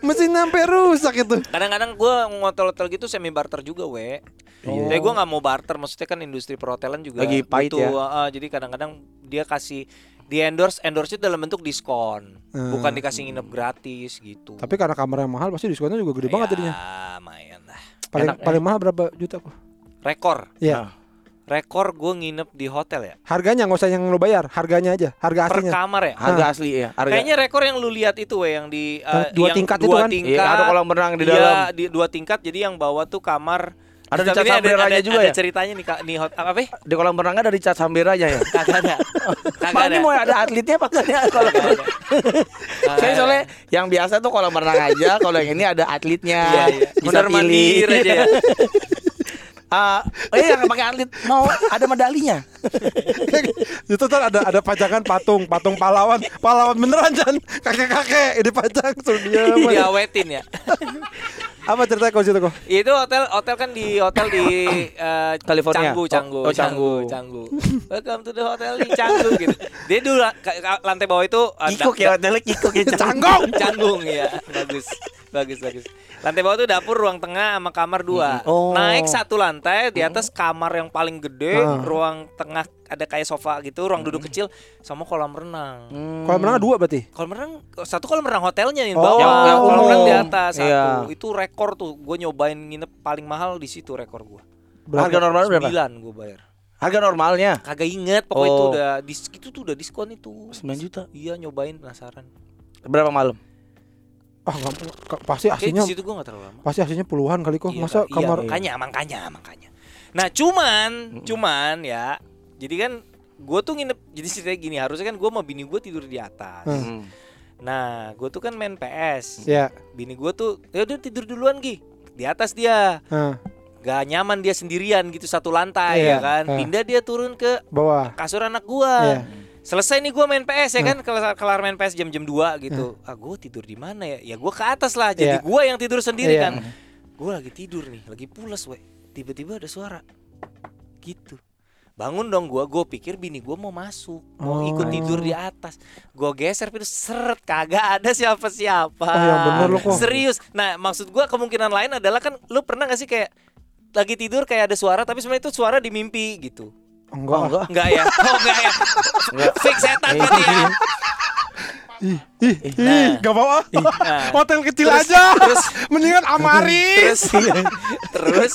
Mesin sampai rusak itu. Kadang-kadang gue ngotel-ngotel gitu semi barter juga, we. Tapi gue nggak mau barter, maksudnya kan industri perhotelan juga Lagi pahit butuh, ya. uh, jadi kadang-kadang dia kasih Di endorse endorse itu dalam bentuk diskon, Hmm. bukan dikasih nginep gratis gitu. Tapi karena kamera mahal pasti diskonnya juga gede banget jadinya. Ah, lumayan lah. Paling Enak, paling mahal berapa juta kok? Rekor. Iya. Rekor gue nginep di hotel ya. Harganya nggak usah yang lo bayar, harganya aja, harga Per aslinya. kamar ya. Harga asli ya. Harga. Kayaknya rekor yang lu lihat itu we yang di Yang eh, dua yang tingkat dua itu kan? tingkat. Iya, ada kolam renang di Iya, dalam. di dua tingkat jadi yang bawah tuh kamar Ada Tapi cat ada, samberanya ada, juga ada ya? ceritanya nih Kak, nih hot, apa? apa? Di kolam renangnya ada cat samberanya ya. Kagak ada. Kagak Pak ada. ini mau ada atletnya apa enggak ya kalau Saya soalnya yang biasa tuh kolam renang aja, kalau yang ini ada atletnya. Iya, iya. Bisa pilih. aja ya. Ah, oh iya yang pakai atlet mau ada medalinya. itu tuh ada ada pajangan patung, patung pahlawan, pahlawan beneran Jan. Kakek-kakek ini pajang diam. Diawetin ya. Apa ceritanya kau situ kok? Itu hotel hotel kan di hotel di eh, California. Canggu, Canggu, Oh, Canggu. Canggu. Welcome to the hotel di Canggu gitu. Dia dulu lantai bawah itu ada- Kikuk ya hotelnya kikuk ya. Canggung. Canggung ya. Bagus. Bagus bagus. Lantai bawah tuh dapur, ruang tengah sama kamar dua. Oh. Naik satu lantai, di atas kamar yang paling gede, Ah. ruang tengah ada kayak sofa gitu, ruang duduk kecil sama kolam renang. Kolam renang dua berarti. Kolam renang satu kolam renang hotelnya yang Oh. bawah, Yang- yang kolam renang di atas satu. Iya. Itu rekor tuh. Gue nyobain nginep paling mahal di situ rekor gue. Harga normal berapa? Sembilan gue bayar. Harga normalnya Kagak inget pokoknya itu Oh. udah dis itu tuh udah diskon itu. 9 juta. Iya nyobain penasaran. Berapa malam? Ah, nggak- ke- pasti aslinya di situ gue gak terlalu lama. pasti aslinya puluhan kali kok. Iya, Masa iya, kamar makanya makanya makanya. Nah cuman cuman ya jadi kan gue tuh nginep jadi ceritanya gini harusnya kan gue sama bini gue tidur di atas. Hmm. Nah gue tuh kan main PS. Ya. Bini gue tuh ya udah tidur duluan Gi di atas dia. Nah, Gak nyaman dia sendirian gitu satu lantai Iya, ya kan. ah. Pindah dia turun ke bawah. kasur anak gua. Iya. Selesai nih gua main PS ya kan kelar, kelar main PS jam-jam 2 gitu. Ah gua tidur di mana ya? Ya gua ke atas lah. Jadi Iya. gua yang tidur sendiri Iya. kan. Gua lagi tidur nih, lagi pules we. Tiba-tiba ada suara. Gitu. Bangun dong gua, gua pikir bini gua mau masuk, mau Oh. ikut tidur di atas. Gua geser pintu seret, kagak ada siapa-siapa. Oh, yang bener lu kok. Serius. Nah, maksud gua kemungkinan lain adalah kan lu pernah gak sih kayak lagi tidur kayak ada suara tapi sebenarnya itu suara di mimpi gitu. Enggak. Oh, enggak. Enggak ya? Oh enggak ya? Fix setan berarti ya? Ih, ih, Nah. gak mau ah. Nah. Hotel kecil Terus- aja. terus- Mendingan Amari. Terus Terus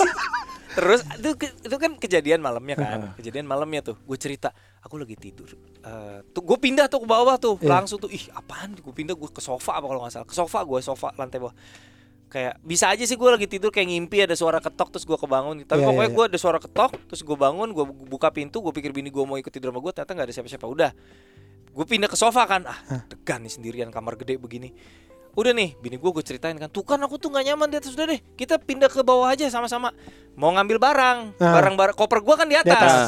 Terus itu, itu kan kejadian malamnya kan Kejadian malamnya tuh Gue cerita Aku lagi tidur Eh, Tuh gue pindah tuh ke bawah tuh Iya. Langsung tuh Ih apaan Gue pindah gue ke sofa apa kalau nggak salah Ke sofa gue sofa lantai bawah Kayak bisa aja sih gue lagi tidur kayak ngimpi ada suara ketok terus gue kebangun. Tapi Iya, pokoknya iya, gue ada suara ketok Terus gue bangun gue buka pintu Gue pikir bini gue mau ikut tidur sama gue Ternyata nggak ada siapa-siapa. Udah. Gue pindah ke sofa kan. Ah degan nih sendirian kamar gede begini. Udah nih, bini gue gue ceritain kan Tuh kan aku tuh gak nyaman di atas Udah deh, kita pindah ke bawah aja sama-sama. Mau ngambil barang. Ah. Barang-barang, koper gue kan di atas, atas.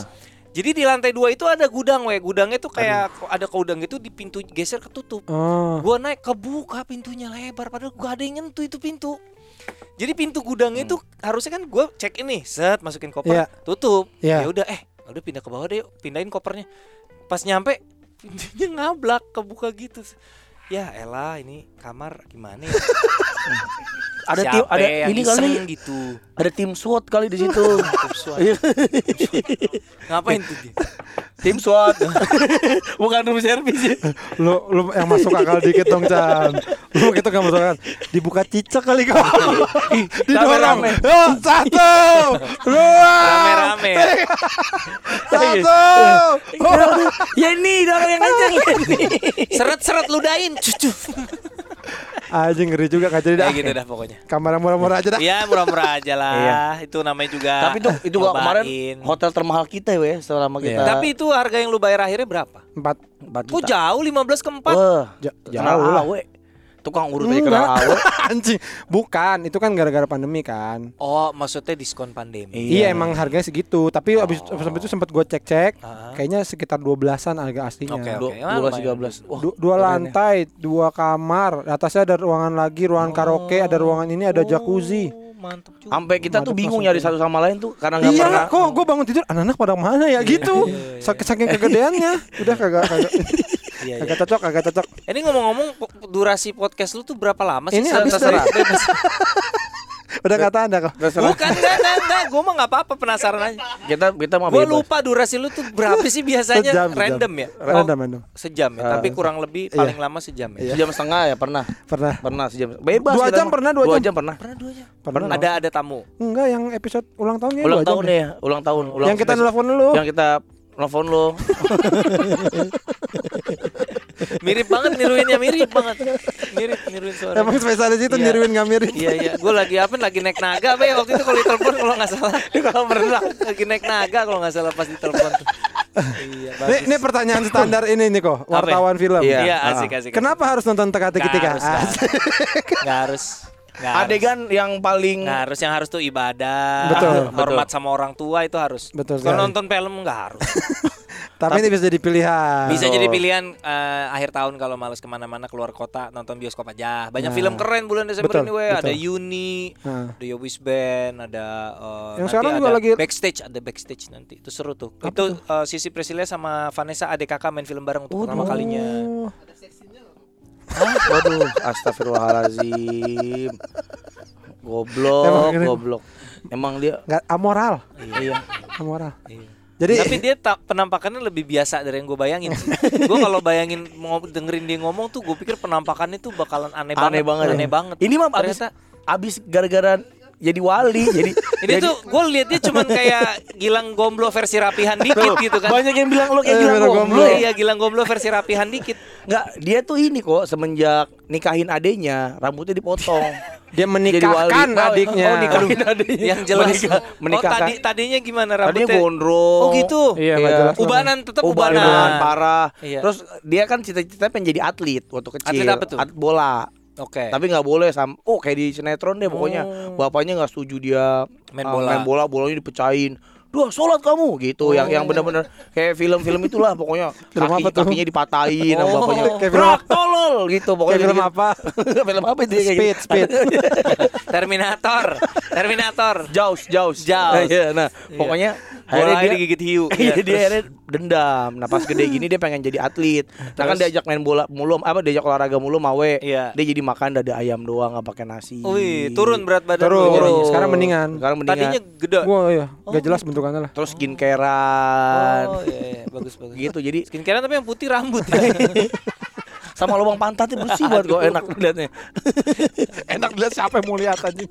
Jadi di lantai dua itu ada gudang we Gudangnya tuh kayak ada gudang gitu di pintu geser ketutup. Oh. Gua naik kebuka pintunya lebar Padahal gua ada yang nyentuh itu pintu. Jadi pintu gudangnya itu harusnya kan gue cek ini Set, masukin koper, Iya. tutup. Iya. Ya udah eh, udah pindah ke bawah deh yuk Pindahin kopernya. Pas nyampe pintunya ngablak kebuka gitu. Ya elah ini kamar gimana ya Ada tim ada yang ini kali gitu ada tim SWAT kali di situ. Tim SWAT. Iya. Ngapain tuh dia? tim SWAT. Bukan room service. ya. Lu lu yang masuk akal dikit dong, Chan. Lu gitu gak masuk akal. Dibuka cicak kali kau. Didorong. Yo, satu. Dua. Rame-rame ya. Satu. ya ini dorong yang kencang ya ini. Seret-seret ludahin cucu Anjing ngeri juga gak jadi dah. Kayak gitu dah pokoknya Kamar murah-murah aja dah. Iya murah-murah aja lah Iya. Itu namanya juga Tapi itu itu gua kemarin hotel termahal kita ya selama kita. Tapi itu harga yang lu bayar akhirnya berapa? Empat. empat Kok jauh 15 ke 4? Wah, jauh lah. Tukang urut aja kenal awe. Anjing. Bukan, itu kan gara-gara pandemi kan. Oh maksudnya diskon pandemi Iya, emang harganya segitu, tapi abis sampai itu sempat gue cek-cek, Ah. kayaknya sekitar 12-an harga aslinya. Oke Dua oke dua belas tiga belas. Dua ya. lantai, dua kamar, atasnya ada ruangan lagi, ruangan karaoke, ada ruangan ini, ada jacuzzi. Oh, Mantap juga Sampai kita tuh Madep bingung nyari tuh. satu sama lain tuh karena nggak Iya, pernah. kok gue bangun tidur, anak-anak pada mana ya gitu. Saking saking kegedeannya, udah kagak kagak Iya, iya. kagak cocok, kagak cocok. Ini ngomong-ngomong durasi podcast lu tuh berapa lama sih? Ini habis terserah. dari-. Udah kata anda kok. Bukan enggak enggak, enggak. gue mah nggak apa-apa penasaran aja. Kita kita mah Gue lupa durasi lu tuh berapa sih biasanya Sejam, sejam. random ya? Random, random. Sejam ya, tapi kurang lebih iya. paling lama sejam ya. Sejam setengah ya pernah. Pernah. Pernah sejam. Bebas. Dua jam pernah, dua jam. pernah. Pernah dua jam. Pernah. Ada ada tamu. Enggak yang episode ulang tahunnya Ulang dua jam tahun ya, ulang tahun. Ulang Yang kita nelfon lu. Yang kita nelfon lu. Mirip banget niruinnya mirip banget. Mirip niruin suara. Emang spesialis itu Iya. niruin nggak mirip. Iya iya, gue lagi apa? Lagi naik naga, be waktu itu kalau ditelepon kalau nggak salah. kalau pernah lagi naik naga kalau nggak salah pas ditelepon tuh. Iya, Ini, ini pertanyaan standar ini nih kok, Apa ya? wartawan film. Iya. Iya, asik asik. Kenapa harus nonton teka-teki Nggak tika? harus, nggak harus. Nggak harus. Nggak harus. Adegan yang paling Nggak harus yang harus tuh ibadah, Betul, hormat sama orang tua itu harus. Betul Kalau nonton film nggak harus. Tapi ini bisa jadi pilihan. Bisa jadi pilihan eh, akhir tahun kalau males ke mana-mana keluar kota nonton bioskop aja. Banyak Nah. film keren bulan Desember Betul, ini, weh. Ada betul. Uni, Nah. ada Yowis Band, ada eh, Yang sekarang juga lagi- backstage, ada backstage nanti. Itu seru tuh. Apa itu eh, Sisi Priscilia sama Vanessa ADKK main film bareng untuk pertama kalinya. Hah? Waduh, astagfirullahalazim. Goblok, Emang ini- goblok. Emang dia Nggak amoral. iya. Amoral. Iya. Jadi Tapi dia tak penampakannya lebih biasa dari yang gue bayangin. gue kalau bayangin mau dengerin dia ngomong tuh, gue pikir penampakannya tuh bakalan aneh, Aneh banget. Aneh ya. banget. Ini mah abis Ternyata- abis gara-gara jadi wali jadi Ini tuh gue liatnya cuman kayak Gilang Gomblo versi rapihan dikit gitu kan. banyak yang bilang lu kayak Eh, Gilang gomblo. Iya Gilang Gomblo versi rapihan dikit. Enggak, dia tuh ini kok semenjak nikahin adenya, rambutnya dipotong. dia Jadi menikahkan wali. Oh, adiknya. Oh, nikahin adenya. Yang jelas. Menikah- Oh menikahkan. tadi tadinya gimana Tadinya rambutnya? gondrong. Oh gitu. Iya, nggak jelas. Ubanan tetap Ubanan, ubanan. parah. Iya. Terus dia kan cita-cita pengen jadi atlet waktu kecil. Atlet apa tuh? Atlet bola. Oke. Tapi nggak boleh sam. Oh kayak di sinetron deh pokoknya. Oh. Bapaknya nggak setuju dia Main uh, bola. main bola, bolanya dipecahin. Duh, sholat kamu gitu. Yang yang benar-benar kayak film-film itulah pokoknya. Film Kaki, apa tuh? kakinya dipatahin sama Oh. bapaknya. Kayak film Brak, tolol gitu pokoknya. Kayak film gitu. apa? film apa itu? kayak Speed, gitu. speed. Terminator. Terminator. Jaws, Jaws. Jaws. Iya, nah, pokoknya akhirnya Bolanya dia digigit hiu. Iya, Iya, dia akhirnya dendam. Nah, pas gede gini dia pengen jadi atlet. Nah, kan diajak main bola mulu, apa diajak olahraga mulu mawe. Iya. Dia jadi makan dada ayam doang nggak pakai nasi. Wih, turun berat badan Turun. jadinya. Sekarang mendingan. Sekarang mendingan. Tadinya gede. Wah iya, nggak jelas bentukannya lah. Terus skincarean. Oh iya, iya. bagus bagus. Gitu. Jadi Skincarean tapi yang putih rambut ya. sama lubang pantatnya bersih banget kok enak dilihatnya. Enak dilihat siapa yang mau lihat aja.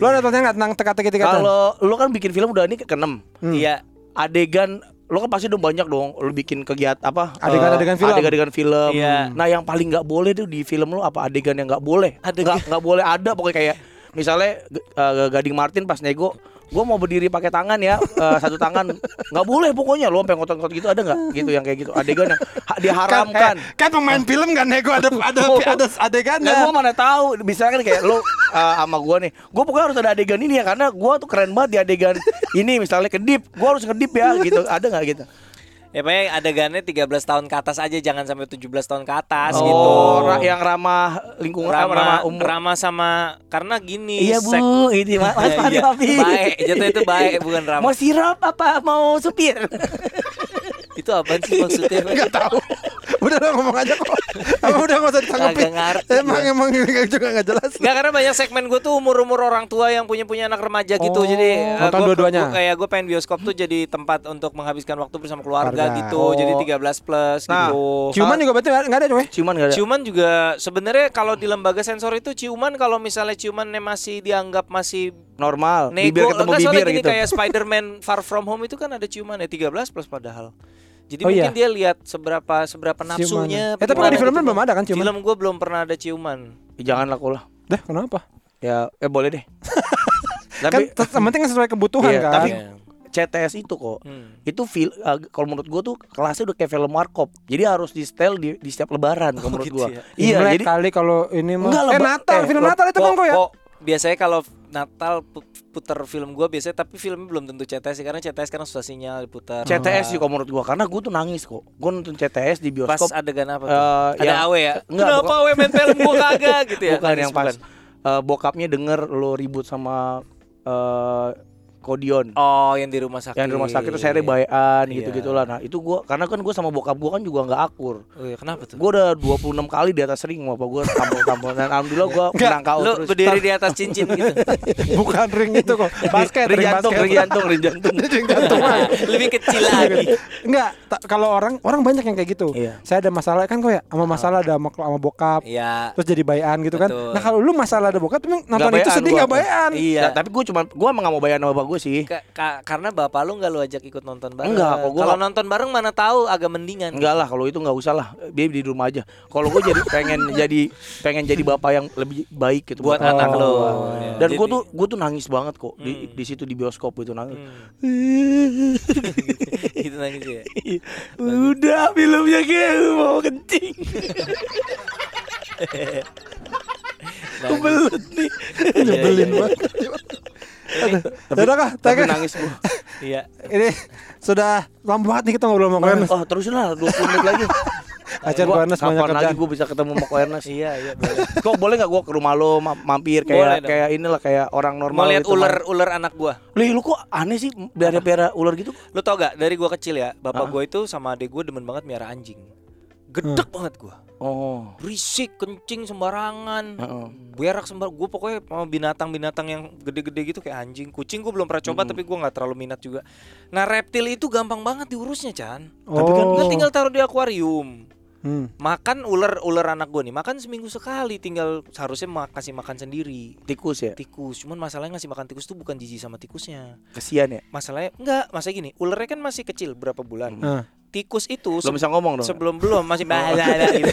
Lo ada tanya nggak tentang teka-teki tika? Kalau lu kan bikin film udah ini ke keenam. Iya. Adegan lo kan pasti udah banyak dong lu bikin kegiatan apa Adegan-adegan eh, film. adegan-adegan film Iya. nah yang paling nggak boleh tuh di film lo apa adegan yang nggak boleh nggak nggak boleh ada pokoknya kayak misalnya eh, Gading Martin pas nego gue mau berdiri pakai tangan ya eh, satu tangan. Nggak boleh pokoknya. Lo sampai ngotot-ngotot gitu ada nggak? Gitu yang kayak gitu. Adegan yang ha- diharamkan. Kan pemain film kan nego? Ada ada Oh. ada adegannya. Nah, gue mana tahu. Bisa kan kayak lo uh, sama gue nih. Gue pokoknya harus ada adegan ini ya karena gue tuh keren banget di adegan ini. Misalnya kedip gue harus ngedip ya gitu. Ada nggak gitu Ya pokoknya adegannya 13 tahun ke atas aja jangan sampai 17 tahun ke atas oh gitu. ra- yang ramah lingkungan eh, ramah, Rama, umur Rama sama karena gini iya sek- bu ini mas Iya, iya. Hafi. Baik, jatuh itu baik bukan Rama. mau sirap apa mau supir Itu apa sih maksudnya? Enggak tahu. Udah lo ngomong aja kok. Apa udah nggak usah ditanggepin. Emang emang ini juga nggak jelas. Enggak karena banyak segmen gue tuh umur-umur orang tua yang punya punya anak remaja gitu. Oh, Jadi eh, nonton gua- dua-duanya. gua- kayak gue pengen bioskop tuh jadi tempat untuk menghabiskan waktu bersama keluarga Keluarga. gitu. Oh. Jadi 13 plus Nah, gitu. Ciuman juga berarti nggak ada coy. cuman gak ada Ciuman juga sebenarnya kalau di lembaga sensor itu ciuman kalau misalnya ciumannya masih dianggap masih normal nego bibir ketemu enggak, soalnya bibir gini gitu kayak Spider-Man Far From Home itu kan ada ciuman ya 13 plus padahal. Jadi Oh, mungkin iya. dia lihat seberapa seberapa nafsunya. Eh, tapi di filmnya belum ada kan ciuman? Film gue belum pernah ada ciuman. jangan laku lah Dah kenapa? ya eh boleh deh Kan tapi yang penting sesuai kebutuhan Iya, kan. tapi Iya. CTS itu kok Hmm. itu fil uh, kalau menurut gua tuh kelasnya udah kayak film warkop jadi harus di setel di, di setiap lebaran kalau menurut gitu gua ya? iya Imlek jadi kali kalau ini mah. Enggak eh. Natal, Eh, film Natal itu kan kok ya. Kok biasanya kalau Natal pu- puter film gua biasanya tapi filmnya belum tentu CTS sih karena CTS kan susah sinyal diputar. CTS sih kalau menurut gua karena gua tuh nangis kok gua nonton CTS di Pas bioskop adegan apa tuh? Eh, ada yang- awe ya? Enggak, Kenapa bukan- awe main film gua kagak gitu ya? bukan Nangis yang pas eh, bokapnya denger lo ribut sama eh Kodion. Oh, yang di rumah sakit. Yang di rumah sakit terus akhirnya bayan Iya. gitu-gitulah. Nah, itu gua karena kan gua sama bokap gua kan juga nggak akur. Oh iya, kenapa tuh? Gua udah 26 kali di atas ring sama bapak gua tampol-tampol dan alhamdulillah gua menang KO Lu terus. berdiri di atas cincin gitu. Bukan ring itu kok. Basket, ring ring jantung, basket. ring jantung, ring jantung. Ring jantung. Lebih kecil lagi. Enggak, kalau orang orang banyak yang kayak gitu. Iya. Saya ada masalah kan kok ya, sama masalah ada sama, sama bokap. Iya. Terus jadi bayan gitu kan. Betul. Nah, kalau lu masalah ada bokap tapi nonton Nggak itu sedih gua. enggak bayan. Iya. Nah, tapi gua cuma gua emang nggak mau bayan sama bapak gua sih. Ka- ka- karena bapak lu nggak lu ajak ikut nonton bareng. Enggak, kok gua Kalau nonton bareng mana tahu agak mendingan. Enggak lah kalau itu nggak usah lah dia di rumah aja kalau gue jadi pengen jadi pengen jadi bapak yang lebih baik gitu Buat anak anak lo. gua. Iya. dan gue tuh gue tuh nangis banget kok di Hmm. di situ di bioskop itu nangis Itu nangis ya. udah filmnya kayak mau kencing kebelet nih Nyebelin banget. Yaudah kah, tapi nangis gue Iya. Ini sudah lama banget nih kita ngobrol sama Koernas. oh terusin lah 20 menit lagi Acan Gua- Koernas banyak kapan lagi kerjaan. gue bisa ketemu sama Koernas Iya, iya. boleh. kok boleh nggak gue ke rumah lo ma- mampir Boleh kayak dong. kayak inilah kayak orang normal Mau lihat gitu, ular ular anak gua. Lih, lu kok aneh sih biara-biara ular gitu Lu tau gak dari gua kecil ya, bapak gua itu sama adik gua demen banget miara anjing. Gedek banget gua. Oh Berisik, kencing sembarangan. Heeh. Berak sembar, gue pokoknya sama binatang-binatang yang gede-gede gitu kayak anjing, kucing gue belum pernah coba tapi gue nggak terlalu minat juga. Nah reptil itu gampang banget diurusnya Chan. Tapi kan- Lu tinggal taruh di akuarium. Hmm. Makan ular ular anak gue nih, makan seminggu sekali. Tinggal seharusnya ma- kasih makan sendiri. tikus ya Tikus, cuman masalahnya ngasih makan tikus tuh bukan jijik sama tikusnya. kesian ya Masalahnya enggak, masa gini, ularnya kan masih kecil berapa bulan. Nah. Tikus itu belum bisa ngomong dong. sebelum belum masih bahaya gitu.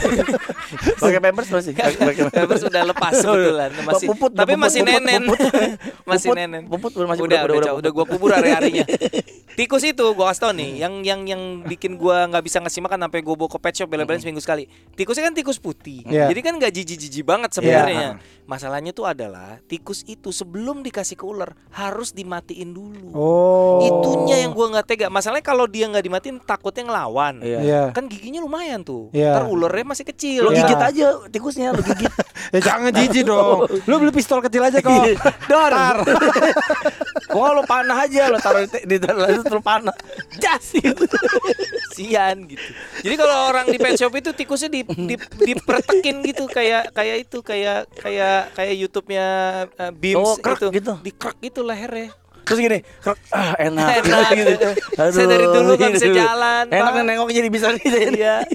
pakai pampers masih? Pampers Pampers. udah lepas kebetulan. Masih Puput, tapi puput, masih puput, nenen. puput. masih Puput, nenen. puput masih udah udah, udah, udah, gua kubur hari harinya tikus itu gua kasih tau nih yang yang yang bikin gua nggak bisa ngasih makan sampai gua bawa ke pet shop bela-belain seminggu sekali. Tikusnya kan tikus putih. Iya. jadi kan nggak jijik-jijik banget sebenarnya. Masalahnya tuh adalah tikus itu sebelum dikasih ke ular harus dimatiin dulu. Oh. itunya yang gua nggak tega. Masalahnya kalau dia nggak dimatiin takutnya ngelawan Iya. Iya. kan giginya lumayan tuh Iya. ntar ularnya masih kecil lo Iya. gigit aja tikusnya lo gigit Ya jangan jijik dong. Lu beli pistol kecil aja kok. Dor. Gua lo panah aja lo taruh di, dalam terus panah. Jas gitu. sian gitu. Jadi kalau orang di pet shop itu tikusnya di, di dipertekin gitu kayak kayak itu kayak kayak kayak YouTube-nya uh, Beams Oh, krek itu. gitu. Dikrek gitu lehernya. Terus gini, krek, ah enak, Enak. gitu. Saya dari dulu nggak bisa jalan, Enak Pak. kan nengok jadi bisa gitu ya.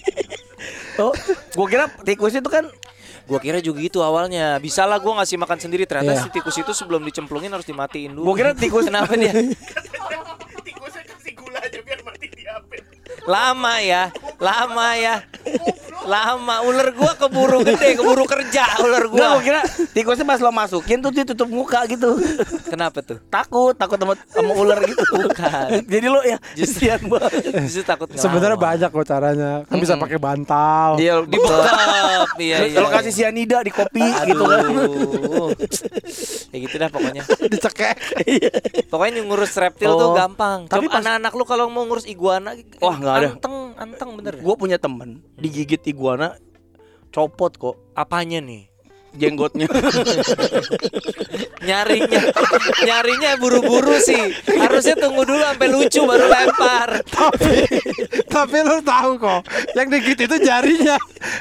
Oh, gua kira tikus itu kan Gua kira juga gitu awalnya. Bisa lah gua ngasih makan sendiri. Ternyata Iya. si tikus itu sebelum dicemplungin harus dimatiin dulu. gua kira tikus Kenapa dia? Lama ya, lama ya, lama. Ular gua keburu gede, keburu kerja ular gua. gua kira tikusnya pas lo masukin tuh dia tutup muka gitu. Kenapa tuh? Takut, takut sama, sama ular gitu. Bukan. Jadi lo ya kesian banget. Justru takut. Sebenarnya banyak kok caranya. Kan bisa pakai bantal. Dia Dibekap, iya iya. Kalau kasih sianida di kopi gitu kan. Aduh. ya gitu dah pokoknya. Dicekek. Pokoknya ngurus reptil tuh Oh. gampang. Tapi anak-anak lu kalau mau ngurus iguana, Wah, nggak ada. Anteng, anteng bener. Gue punya temen digigit iguana copot kok apanya nih? jenggotnya. Nyarinya, nyarinya buru-buru sih. Harusnya tunggu dulu sampai lucu baru lempar. tapi tapi lu tahu kok yang digigit itu jarinya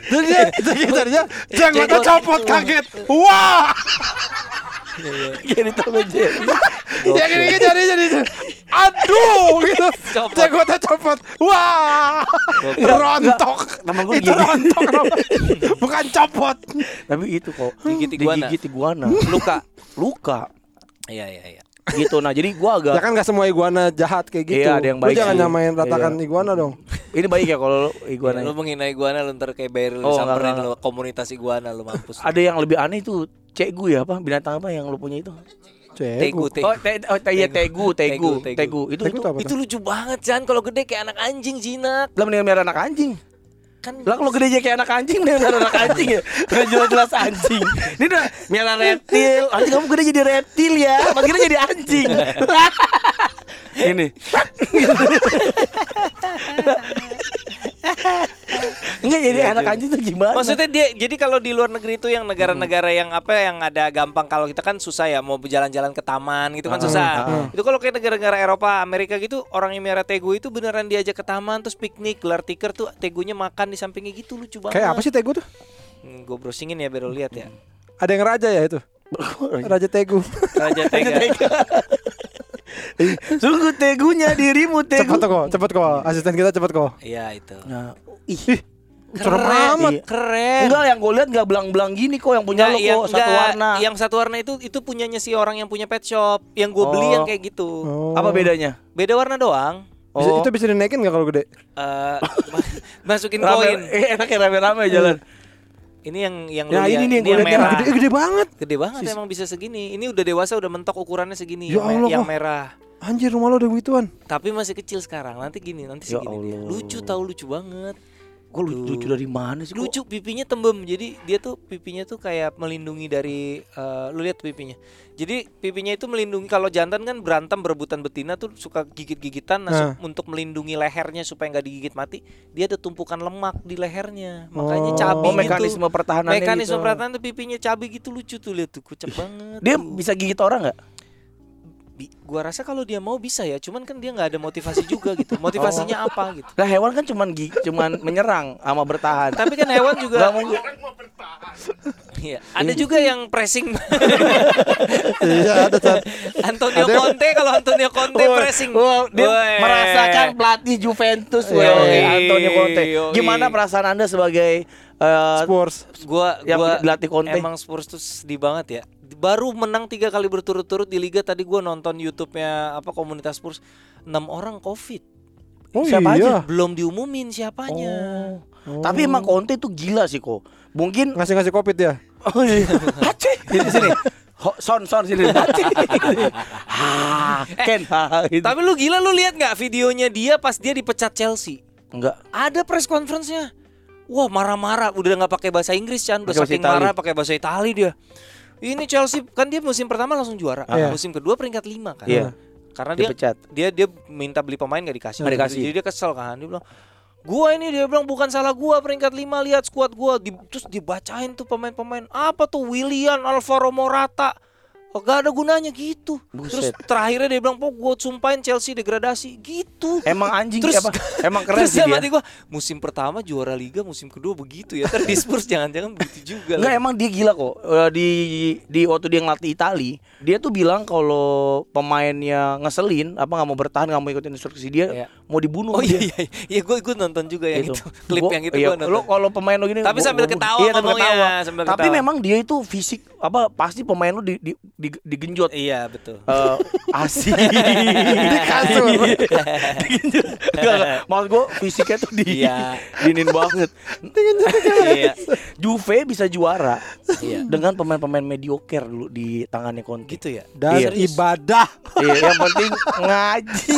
jadi dia digigit jarinya jenggotnya Jenggot. copot kaget wah Jadi Tom and Jerry. yang digigit jarinya jadi aduh gitu jenggotnya copot wah rontok gue itu rontok bukan copot Tapi itu kok Gigit iguana. digigit iguana. Luka. Luka. Iya iya iya. Gitu. Nah, jadi gua agak ya kan gak semua iguana jahat kayak gitu Iya, ada yang Lu baik jangan sih. nyamain ratakan Iya. iguana dong ini baik ya kalau iguana. Lu menghina iguana lu ntar kayak Beryl Oh, samperin enggak, lu komunitas iguana lu mampus. Ada yang lebih aneh itu cegu ya apa binatang apa yang lu punya itu? Tegu, tegu. Oh, te, oh te, iya, tegu, tegu, Tegu, tegu. tegu. Itu Tegu itu Itu lucu banget Jan kalau gede kayak anak anjing jinak. lah mendingan miara anak anjing. Kan Lah kalau gede aja kayak anak anjing mendingan miara anak anjing ya. Udah jelas-jelas anjing. Ini udah miara reptil. Anjing kamu gede jadi reptil ya. Makin jadi anjing. Ini. Enggak jadi Iya, anak iya. anjing tuh gimana? Maksudnya dia jadi kalau di luar negeri itu yang negara-negara yang apa yang ada gampang kalau kita kan susah ya mau jalan-jalan ke taman gitu kan susah. Itu kalau kayak negara-negara Eropa, Amerika gitu orang yang merah tegu itu beneran diajak ke taman terus piknik, gelar tikar tuh tegunya makan di sampingnya gitu lucu banget. Kayak apa sih Tegu tuh? gue browsingin ya biar lo lihat ya. Ada yang raja ya itu. Raja Tegu. Raja Tega. Sungguh tegunya dirimu tegu. cepet kok, cepet kok. Asisten kita cepet kok. Iya itu. Nah, ih, Keren. amat. Iya. Keren. enggak yang gue lihat enggak belang-belang gini kok yang punya lo Nggak, yang, kok satu nggak, warna. Yang satu warna itu itu punyanya si orang yang punya pet shop. Yang gue beli Oh. yang kayak gitu. Oh. Apa bedanya? Beda warna doang. Bisa, Oh. Itu bisa dinaikin gak kalau gede? Eh, ma- masukin koin. eh, enak ya rame-rame jalan. Ini yang yang Ya, ini yang ini yang lihat merah. Gede, gede banget. Gede banget emang bisa segini. Ini udah dewasa udah mentok ukurannya segini. Ya yang, Allah, yang merah. Anjir rumah lo udah begituan. Tapi masih kecil sekarang. Nanti gini, nanti Ya segini dia. Allah. Lucu tahu lucu banget. Gue lucu, lucu dari mana sih? kok? Lucu pipinya tembem. Jadi dia tuh pipinya tuh kayak melindungi dari eh, lu lihat pipinya. Jadi pipinya itu melindungi kalau jantan kan berantem berebutan betina tuh suka gigit-gigitan nah, su- untuk melindungi lehernya supaya nggak digigit mati. Dia ada tumpukan lemak di lehernya. Makanya Oh. cabi Oh, gitu. mekanisme pertahanannya Mekanisme gitu. pertahanan tuh pipinya cabi gitu lucu tuh lihat tuh kucep banget. Dia tuh. bisa gigit orang nggak? Bi- gua rasa kalau dia mau bisa ya, cuman kan dia nggak ada motivasi juga gitu. Motivasinya apa gitu. Lah hewan kan cuman gi- cuman menyerang sama bertahan. Tapi kan hewan juga mungkin. Iya, ada juga yang pressing. Iya ada Chan. Antonio Ada Conte kalau Antonio Conte Wah, pressing. wah, dia Woi. merasakan pelatih Juventus Yoi, woi, Antonio Conte. Gimana perasaan Anda sebagai eh, Spurs. gua Yang gua dilatih Conte. Emang Spurs tuh sedih banget ya. Baru menang tiga kali berturut-turut di liga tadi gua nonton YouTube-nya apa komunitas Spurs enam orang Covid. Oh Siapa iya. Belum diumumin siapanya. Tapi emang Conte itu gila sih kok. Mungkin Ngasih-ngasih covid ya. Oh iya. Sini sini. Ho- son son sini. Ah, Ken. ha, gitu. Tapi lu gila lu lihat nggak videonya dia pas dia dipecat Chelsea? enggak. Ada press conference-nya. Wah marah-marah, udah nggak pakai bahasa Inggris Chan, udah bahasa saking Itali. marah pakai bahasa Itali dia. Ini Chelsea kan dia musim pertama langsung juara, Iya. musim kedua peringkat lima kan. Iya. Karena dia Dipecat. dia dia minta beli pemain gak dikasih. Nggak dikasih. Jadi dia kesel kan, dia bilang Gua ini dia bilang bukan salah gua peringkat 5 lihat skuad gua Di- terus dibacain tuh pemain-pemain apa tuh William Alvaro Morata Oh, gak ada gunanya gitu. Terus Buset. terakhirnya dia bilang, "Pok, gue sumpahin Chelsea degradasi." Gitu. Emang anjing Terus- apa? Emang keren Terus sih dia. gua, musim pertama juara liga, musim kedua begitu ya. Terus Spurs jangan-jangan begitu juga. Enggak emang dia gila kok. Eh, di di waktu dia ngelatih Itali, dia tuh bilang kalau pemainnya ngeselin, apa nggak mau bertahan, nggak mau ikutin instruksi dia, Iya. Mau dibunuh Oh dia. iya iya. Iya gue gue nonton juga yang Gitu. itu. Klip Gua- yang itu iya, gue nonton. Lo kalau pemain lo gini Tapi gua- sambil ketawa Iya, sambil ketawa. sambil Tapi ketawa. memang dia itu fisik apa pasti pemain lo di, di, di- digenjot. Iya betul. Eh, asik Di kasur. Digenjot. Maksud gue fisiknya tuh di Iya. dinin banget. Iya. Juve bisa juara Iya. dengan pemain-pemain mediocre dulu di tangannya Conte. Gitu ya. Dan Iya. ibadah. Iya, yang penting ngaji.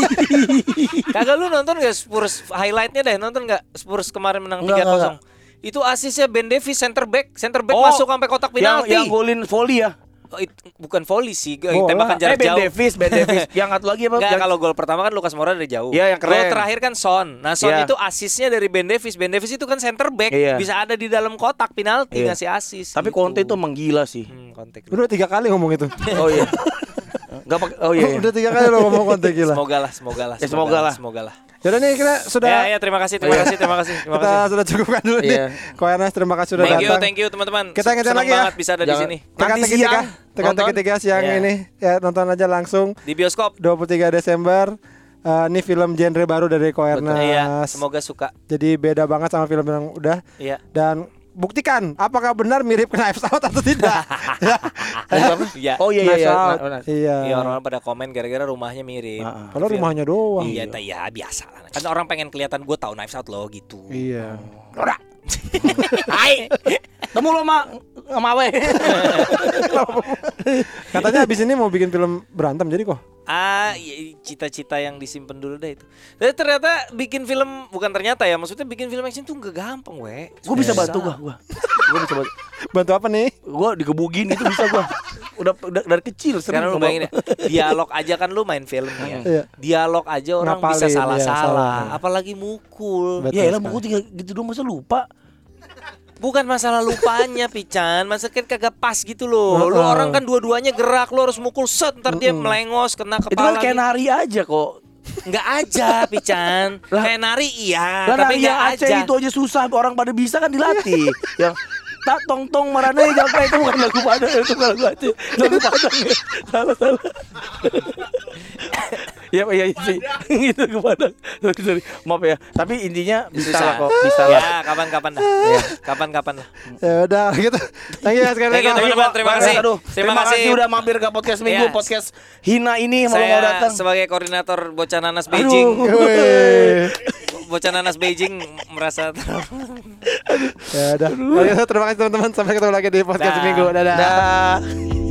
Kagak lu nonton gak Spurs highlightnya deh nonton gak Spurs kemarin menang 3-0 enggak, Itu asisnya Ben Davis center back Center back Oh, masuk sampai kotak yang penalti yang golin volley ya. Oh, it- Bukan volley sih Bola. Tembakan Eh jarak Ben jauh Davis, Ben Davis. yang satu lagi apa? Enggak, Yang- kalau gol pertama kan Lucas Moura dari jauh. Iya, yang Gol keren. terakhir kan Son. Nah, Son Iya. itu asisnya dari Ben Davis. Ben Davis itu kan center back, Iya. bisa ada di dalam kotak penalti Iya. ngasih asis. Tapi gitu. Conte itu emang gila sih. Hmm, Conte. Udah tiga kali ngomong itu. Oh iya. Enggak pakai Oh iya. iya. Udah tiga kali lo ngomong konten gila. Semoga lah, semoga lah. Ya, semoga lah. Semoga lah. Jadi nih kita sudah Ya, ya, terima kasih, terima kasih, terima kasih, terima kita kasih. sudah cukupkan dulu Iya. nih. Ko Ernest terima kasih sudah Thank you, datang. thank you teman-teman. Kita ingetin Senang lagi ya. banget bisa ada di sini. Tekan Nanti teki tiga, siang tekan teki nonton. tiga siang Iya. ini ya nonton aja langsung Di bioskop. 23 Desember. Eh, ini film genre baru dari Ko Iya, semoga suka. Jadi beda banget sama film yang udah Iya. dan buktikan apakah benar mirip Knives Out atau tidak. Ya. Iya. Oh iya iya iya. Nah, nah. Iya. Iya, orang pada komen gara-gara rumahnya mirip. Ah, ah. Kalau rumahnya doang. Iya, ta- ya biasa. Kan orang pengen kelihatan gue tahu Knives Out loh gitu. Iya. Ora. Hai. Temu lo sama sama we. Katanya abis ini mau bikin film berantem jadi kok. Ah, cita-cita yang disimpan dulu deh itu. Dan ternyata bikin film bukan ternyata ya, maksudnya bikin film action tuh gak gampang, we. Gue bisa bantu gua, gua. Gua bisa bantu. Bantu apa nih? Gua digebugin itu bisa gua. udah, udah dari kecil sering Sekarang lu bayangin ya, dialog aja kan lu main film ya. Iya. Dialog aja orang Ngapalin, bisa iya, salah-salah, salah. apalagi mukul. Betul Ya elah buku tinggal gitu doang masa lupa. Bukan masalah lupanya Pican, masa kan kagak pas gitu loh. Lu Heeh. orang kan dua-duanya gerak, lu harus mukul set, ntar dia melengos kena Itu kan kepala. kayak gitu. nari aja kok. Nggak aja Pican. Lah- kayak nari iya, Lah tapi nari nggak Aceh aja. itu aja susah orang pada bisa kan dilatih. Yang tak tong tong marane jaga itu bukan lagu Padang itu bukan lagu Aceh. Lagu Padang ya. Salah salah. Ya ya sih. Gitu ke Padang. Sorry. Maaf ya. Tapi intinya bisa Susah. lah kok, bisa lah. Ya, kapan-kapan lah. Ya, kapan-kapan lah. Ya udah gitu. Thank you ya sekali lagi. teman-teman. Terima Bang, kasih. Aduh, Terima kasih. udah mampir ke podcast Minggu, Iya. podcast Hina ini mau mau Saya datang. sebagai koordinator Bocah Nanas Beijing. Bocah Nanas Beijing merasa Ya udah. Terima kasih teman-teman. Sampai ketemu lagi di podcast minggu. Dadah. Dah.